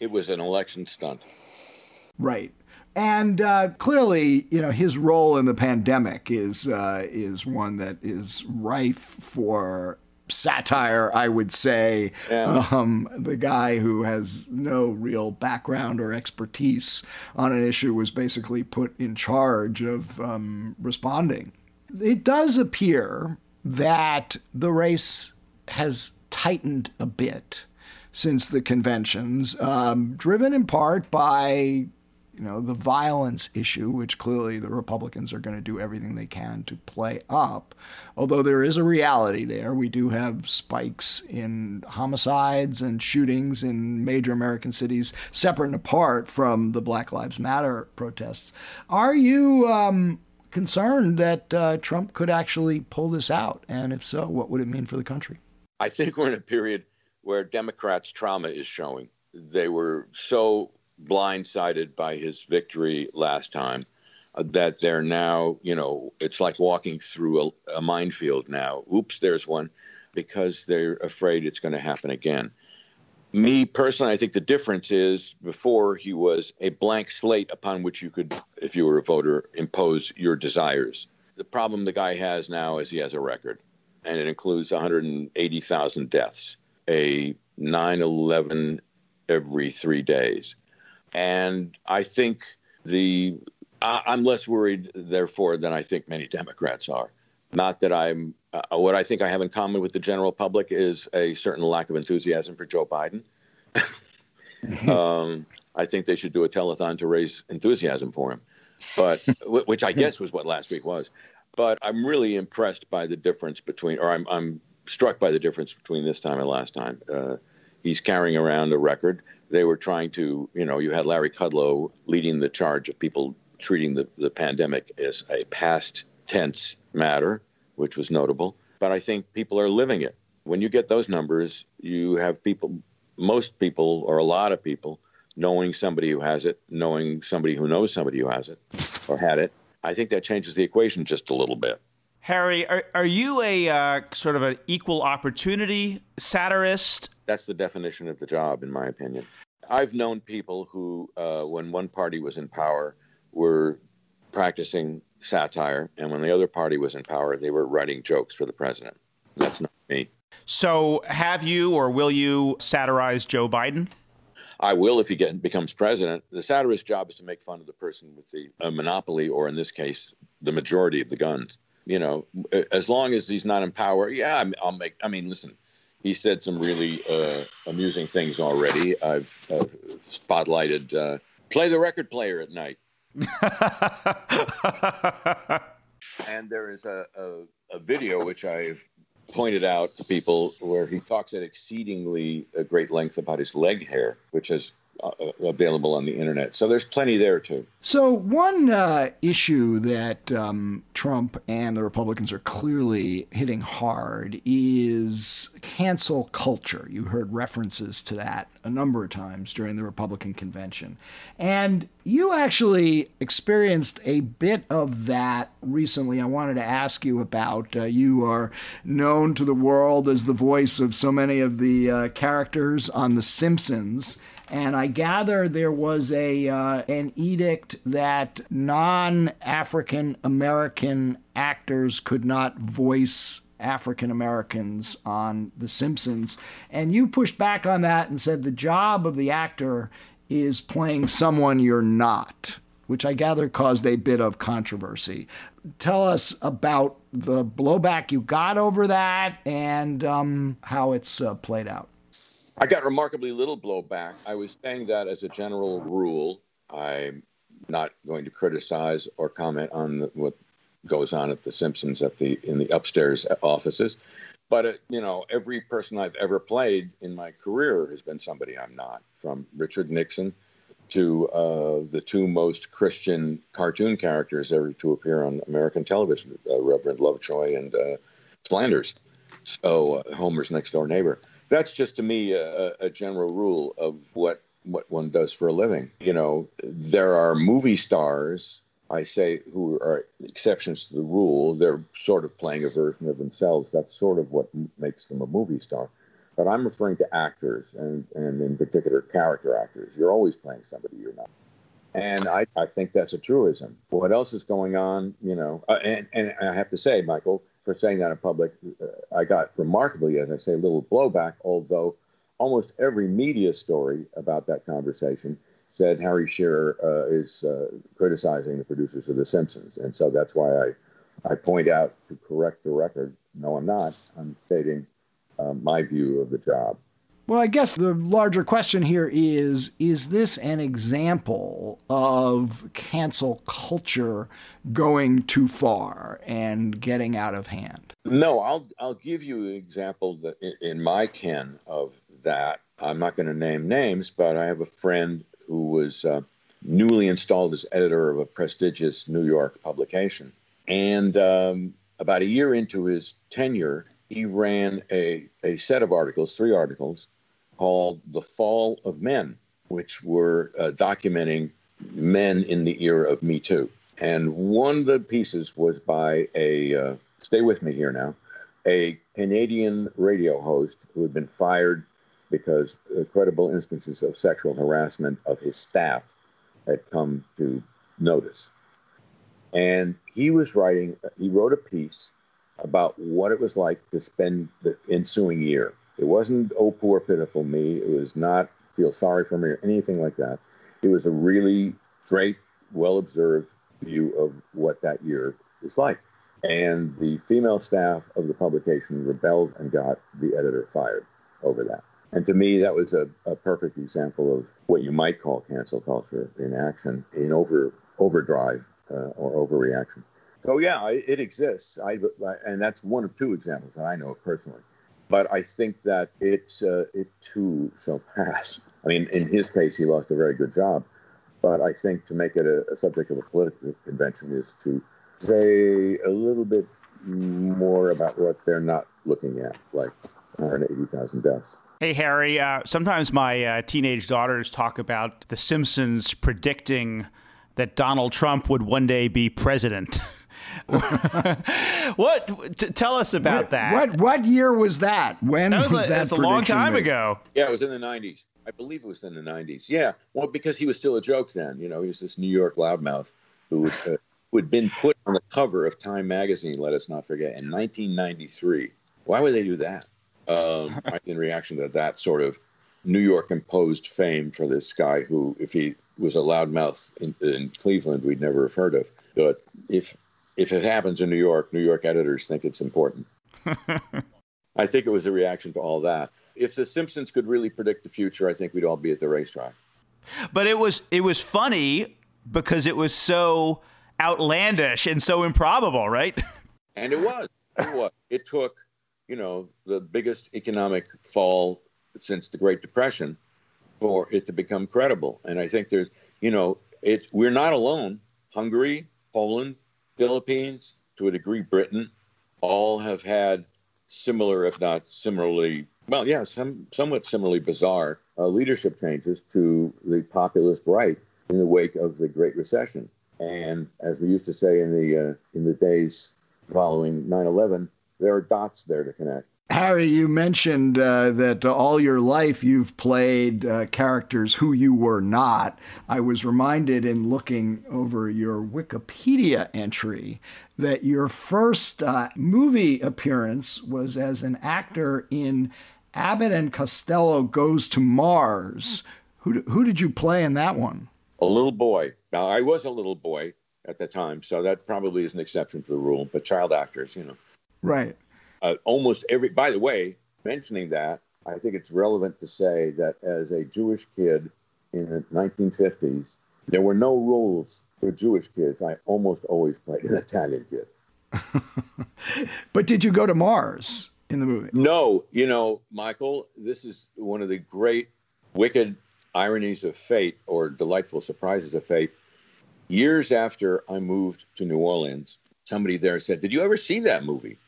It was an election stunt. Right. And uh, clearly, you know, his role in the pandemic is uh, is one that is rife for satire. I would say Yeah. um, the guy who has no real background or expertise on an issue was basically put in charge of um, responding. It does appear that the race has tightened a bit since the conventions, um, driven in part by you know, the violence issue, which clearly the Republicans are going to do everything they can to play up. Although there is a reality there. We do have spikes in homicides and shootings in major American cities, separate and apart from the Black Lives Matter protests. Are you um, concerned that uh, Trump could actually pull this out? And if so, what would it mean for the country? I think we're in a period where Democrats' trauma is showing. They were so blindsided by his victory last time uh, that they're now, you know, it's like walking through a, a minefield now. Oops, there's one, because they're afraid it's going to happen again. Me personally, I think the difference is before he was a blank slate upon which you could, if you were a voter, impose your desires. The problem the guy has now is he has a record, and it includes 180,000 deaths, a 9 11 every three days, And I think the I, I'm less worried, therefore, than I think many Democrats are. Not that I'm. Uh, what I think I have in common with the general public is a certain lack of enthusiasm for Joe Biden. um, I think they should do a telethon to raise enthusiasm for him, but which I guess was what last week was. But I'm really impressed by the difference between, or I'm, I'm struck by the difference between this time and last time. Uh, he's carrying around a record. They were trying to, you know, you had Larry Kudlow leading the charge of people treating the, the pandemic as a past tense matter, which was notable. But I think people are living it. When you get those numbers, you have people, most people, or a lot of people, knowing somebody who has it, knowing somebody who knows somebody who has it or had it. I think that changes the equation just a little bit. Harry, are, are you a uh, sort of an equal opportunity satirist? That's the definition of the job, in my opinion. I've known people who, uh, when one party was in power, were practicing satire, and when the other party was in power, they were writing jokes for the president. That's not me. So, have you or will you satirize Joe Biden? I will if he get, becomes president. The satirist's job is to make fun of the person with the monopoly, or in this case, the majority of the guns you know, as long as he's not in power, yeah, I'll make. I mean, listen, he said some really uh, amusing things already. I've, I've spotlighted uh, play the record player at night. and there is a, a, a, video which I've pointed out to people where he talks at exceedingly great length about his leg hair, which has uh, available on the internet. So there's plenty there too. So one uh, issue that um, Trump and the Republicans are clearly hitting hard is cancel culture. You heard references to that a number of times during the Republican convention, and you actually experienced a bit of that recently. I wanted to ask you about. Uh, you are known to the world as the voice of so many of the uh, characters on The Simpsons. And I gather there was a uh, an edict that non-African American actors could not voice African Americans on The Simpsons. And you pushed back on that and said the job of the actor is playing someone you're not, which I gather caused a bit of controversy. Tell us about the blowback you got over that and um, how it's uh, played out. I got remarkably little blowback. I was saying that as a general rule. I'm not going to criticize or comment on what goes on at the Simpsons at the in the upstairs offices, but it, you know, every person I've ever played in my career has been somebody I'm not. From Richard Nixon to uh, the two most Christian cartoon characters ever to appear on American television, uh, Reverend Lovejoy and uh, Flanders. So uh, Homer's next door neighbor that's just to me a, a general rule of what what one does for a living. You know, there are movie stars I say who are exceptions to the rule. They're sort of playing a version of themselves. That's sort of what makes them a movie star. But I'm referring to actors and, and in particular character actors. You're always playing somebody you're not. And I, I think that's a truism. What else is going on? You know, uh, and, and I have to say, Michael, for saying that in public. Uh, I got remarkably, as I say, a little blowback, although almost every media story about that conversation said Harry Shearer uh, is uh, criticizing the producers of The Simpsons. And so that's why I, I point out to correct the record no, I'm not. I'm stating uh, my view of the job. Well, I guess the larger question here is is this an example of cancel culture going too far and getting out of hand? No, I'll I'll give you an example that in my ken of that. I'm not going to name names, but I have a friend who was uh, newly installed as editor of a prestigious New York publication, and um, about a year into his tenure, he ran a, a set of articles, three articles, called The Fall of Men, which were uh, documenting men in the era of Me Too. And one of the pieces was by a, uh, stay with me here now, a Canadian radio host who had been fired because credible instances of sexual harassment of his staff had come to notice. And he was writing, he wrote a piece about what it was like to spend the ensuing year it wasn't, oh, poor, pitiful me. It was not feel sorry for me or anything like that. it was a really straight, well observed view of what that year is like. And the female staff of the publication rebelled and got the editor fired over that. And to me, that was a, a perfect example of what you might call cancel culture in action, in over overdrive uh, or overreaction. So yeah, it exists. I, and that's one of two examples that I know of personally. But I think that it uh, it too shall pass. I mean, in his case, he lost a very good job. But I think to make it a, a subject of a political convention is to say a little bit more about what they're not looking at, like 180,000 deaths. Hey, Harry, uh, sometimes my uh, teenage daughters talk about The Simpsons predicting that Donald Trump would one day be president. what? T- tell us about what, that. What what year was that? When that was, was a, that? a long time made? ago. Yeah, it was in the '90s. I believe it was in the '90s. Yeah, well, because he was still a joke then. You know, he was this New York loudmouth who was, uh, who had been put on the cover of Time magazine. Let us not forget in 1993. Why would they do that? um, in reaction to that sort of New York imposed fame for this guy who, if he was a loudmouth in, in Cleveland, we'd never have heard of. But if if it happens in New York, New York editors think it's important. I think it was a reaction to all that. If the Simpsons could really predict the future, I think we'd all be at the racetrack. But it was it was funny because it was so outlandish and so improbable, right? And it was. It was. It took you know, the biggest economic fall since the Great Depression for it to become credible. And I think there's, you know, it we're not alone. Hungary, Poland, Philippines, to a degree, Britain, all have had similar, if not similarly, well, yeah, some somewhat similarly bizarre uh, leadership changes to the populist right in the wake of the Great Recession. And as we used to say in the uh, in the days following 9/11, there are dots there to connect. Harry, you mentioned uh, that all your life you've played uh, characters who you were not. I was reminded in looking over your Wikipedia entry that your first uh, movie appearance was as an actor in Abbott and Costello Goes to Mars. Who, who did you play in that one? A little boy. Now, I was a little boy at the time, so that probably is an exception to the rule, but child actors, you know. Right. Uh, almost every, by the way, mentioning that, I think it's relevant to say that as a Jewish kid in the 1950s, there were no rules for Jewish kids. I almost always played an Italian kid. but did you go to Mars in the movie? No. You know, Michael, this is one of the great wicked ironies of fate or delightful surprises of fate. Years after I moved to New Orleans, somebody there said, Did you ever see that movie?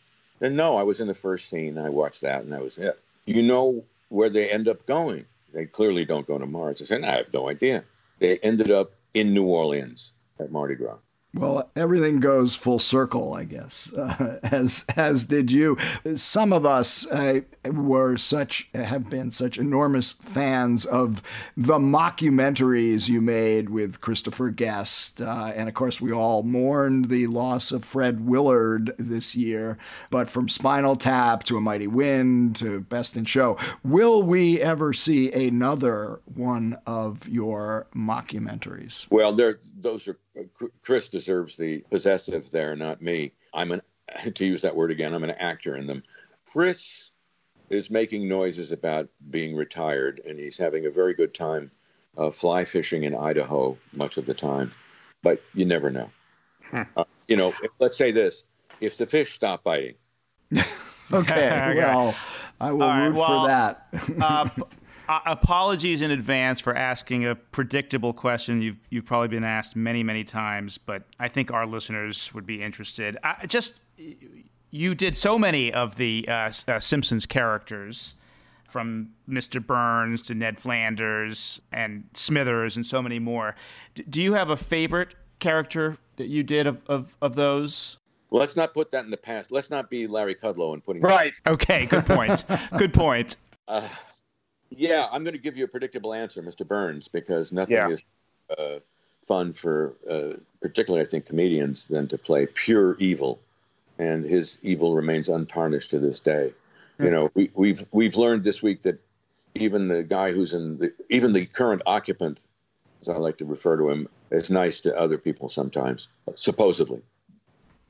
And no, I was in the first scene. I watched that, and that was it. You know where they end up going? They clearly don't go to Mars. I said, I have no idea. They ended up in New Orleans at Mardi Gras. Well, everything goes full circle, I guess, uh, as as did you. Some of us uh, were such have been such enormous fans of the mockumentaries you made with Christopher Guest, uh, and of course, we all mourned the loss of Fred Willard this year. But from Spinal Tap to A Mighty Wind to Best in Show, will we ever see another one of your mockumentaries? Well, there those are Chris deserves the possessive there, not me. I'm an to use that word again. I'm an actor in them. Chris is making noises about being retired, and he's having a very good time uh, fly fishing in Idaho much of the time. But you never know. Hmm. Uh, you know, let's say this: if the fish stop biting. okay. Well, I will right, root well, for that. uh, uh, apologies in advance for asking a predictable question. You've you've probably been asked many many times, but I think our listeners would be interested. I, just you did so many of the uh, uh, Simpsons characters, from Mr. Burns to Ned Flanders and Smithers and so many more. D- do you have a favorite character that you did of, of, of those? Well, let's not put that in the past. Let's not be Larry Kudlow and putting right. Okay, good point. good point. Uh, yeah, I'm going to give you a predictable answer, Mr. Burns, because nothing yeah. is uh, fun for, uh, particularly I think, comedians than to play pure evil, and his evil remains untarnished to this day. Mm-hmm. You know, we, we've we've learned this week that even the guy who's in the even the current occupant as I like to refer to him, is nice to other people sometimes, supposedly.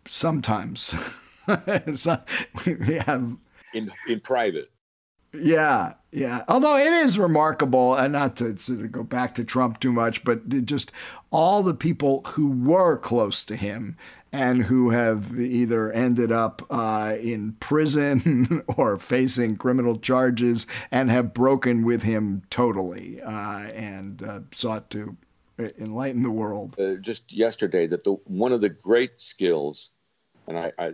Sometimes. we have in in private. Yeah, yeah. Although it is remarkable, and not to go back to Trump too much, but just all the people who were close to him and who have either ended up uh, in prison or facing criminal charges and have broken with him totally uh, and uh, sought to enlighten the world. Uh, just yesterday, that the one of the great skills, and I, I,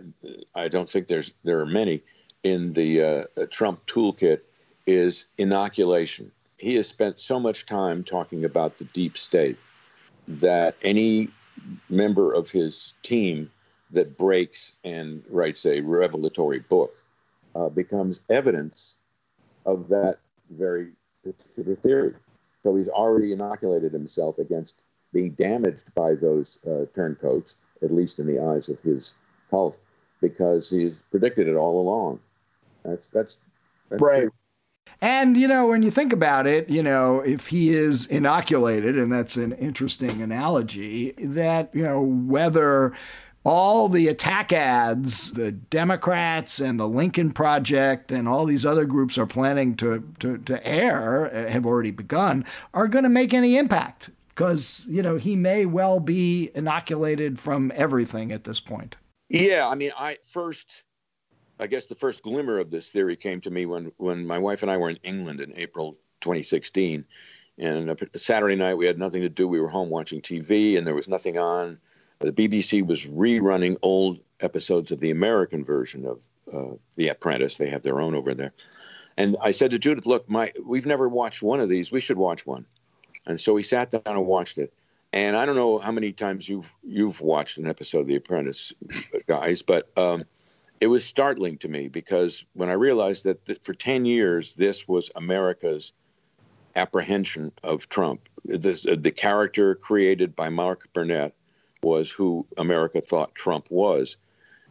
I don't think there's there are many in the uh, Trump toolkit, is inoculation. He has spent so much time talking about the deep state that any member of his team that breaks and writes a revelatory book uh, becomes evidence of that very particular theory. So he's already inoculated himself against being damaged by those uh, turncoats, at least in the eyes of his cult, because he's predicted it all along. That's that's, that's right. True. And, you know, when you think about it, you know, if he is inoculated, and that's an interesting analogy, that, you know, whether all the attack ads the Democrats and the Lincoln Project and all these other groups are planning to, to, to air, uh, have already begun, are going to make any impact because, you know, he may well be inoculated from everything at this point. Yeah. I mean, I first I guess the first glimmer of this theory came to me when, when my wife and I were in England in April 2016. And a Saturday night, we had nothing to do. We were home watching TV, and there was nothing on. The BBC was rerunning old episodes of the American version of uh, The Apprentice. They have their own over there. And I said to Judith, "Look, my we've never watched one of these. We should watch one." And so we sat down and watched it. And I don't know how many times you've you've watched an episode of The Apprentice, guys, but um, it was startling to me because when I realized that th- for 10 years, this was America's apprehension of Trump. This, uh, the character created by Mark Burnett was who America thought Trump was.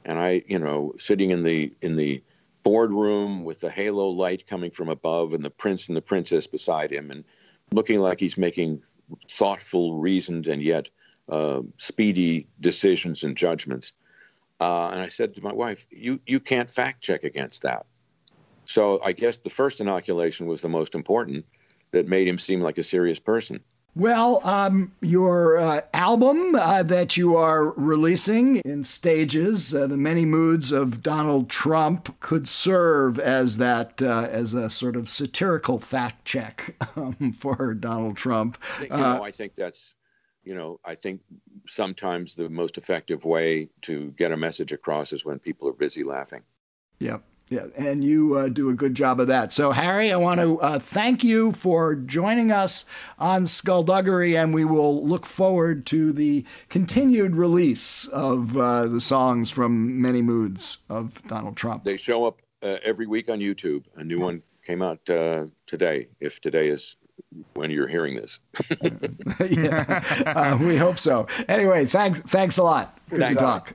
And I, you know, sitting in the in the boardroom with the halo light coming from above and the prince and the princess beside him and looking like he's making thoughtful, reasoned, and yet uh, speedy decisions and judgments uh, and I said to my wife, "You you can't fact check against that." So I guess the first inoculation was the most important that made him seem like a serious person. Well, um, your uh, album uh, that you are releasing in stages, uh, "The Many Moods of Donald Trump," could serve as that uh, as a sort of satirical fact check um, for Donald Trump. You know, I think that's you know, I think sometimes the most effective way to get a message across is when people are busy laughing. Yep. Yeah, and you uh, do a good job of that. So, Harry, I want to uh, thank you for joining us on Skullduggery, and we will look forward to the continued release of uh, the songs from Many Moods of Donald Trump. They show up uh, every week on YouTube. A new one came out uh, today, if today is when you're hearing this. yeah, uh, we hope so. Anyway, thanks. Thanks a lot. Good thanks. to talk.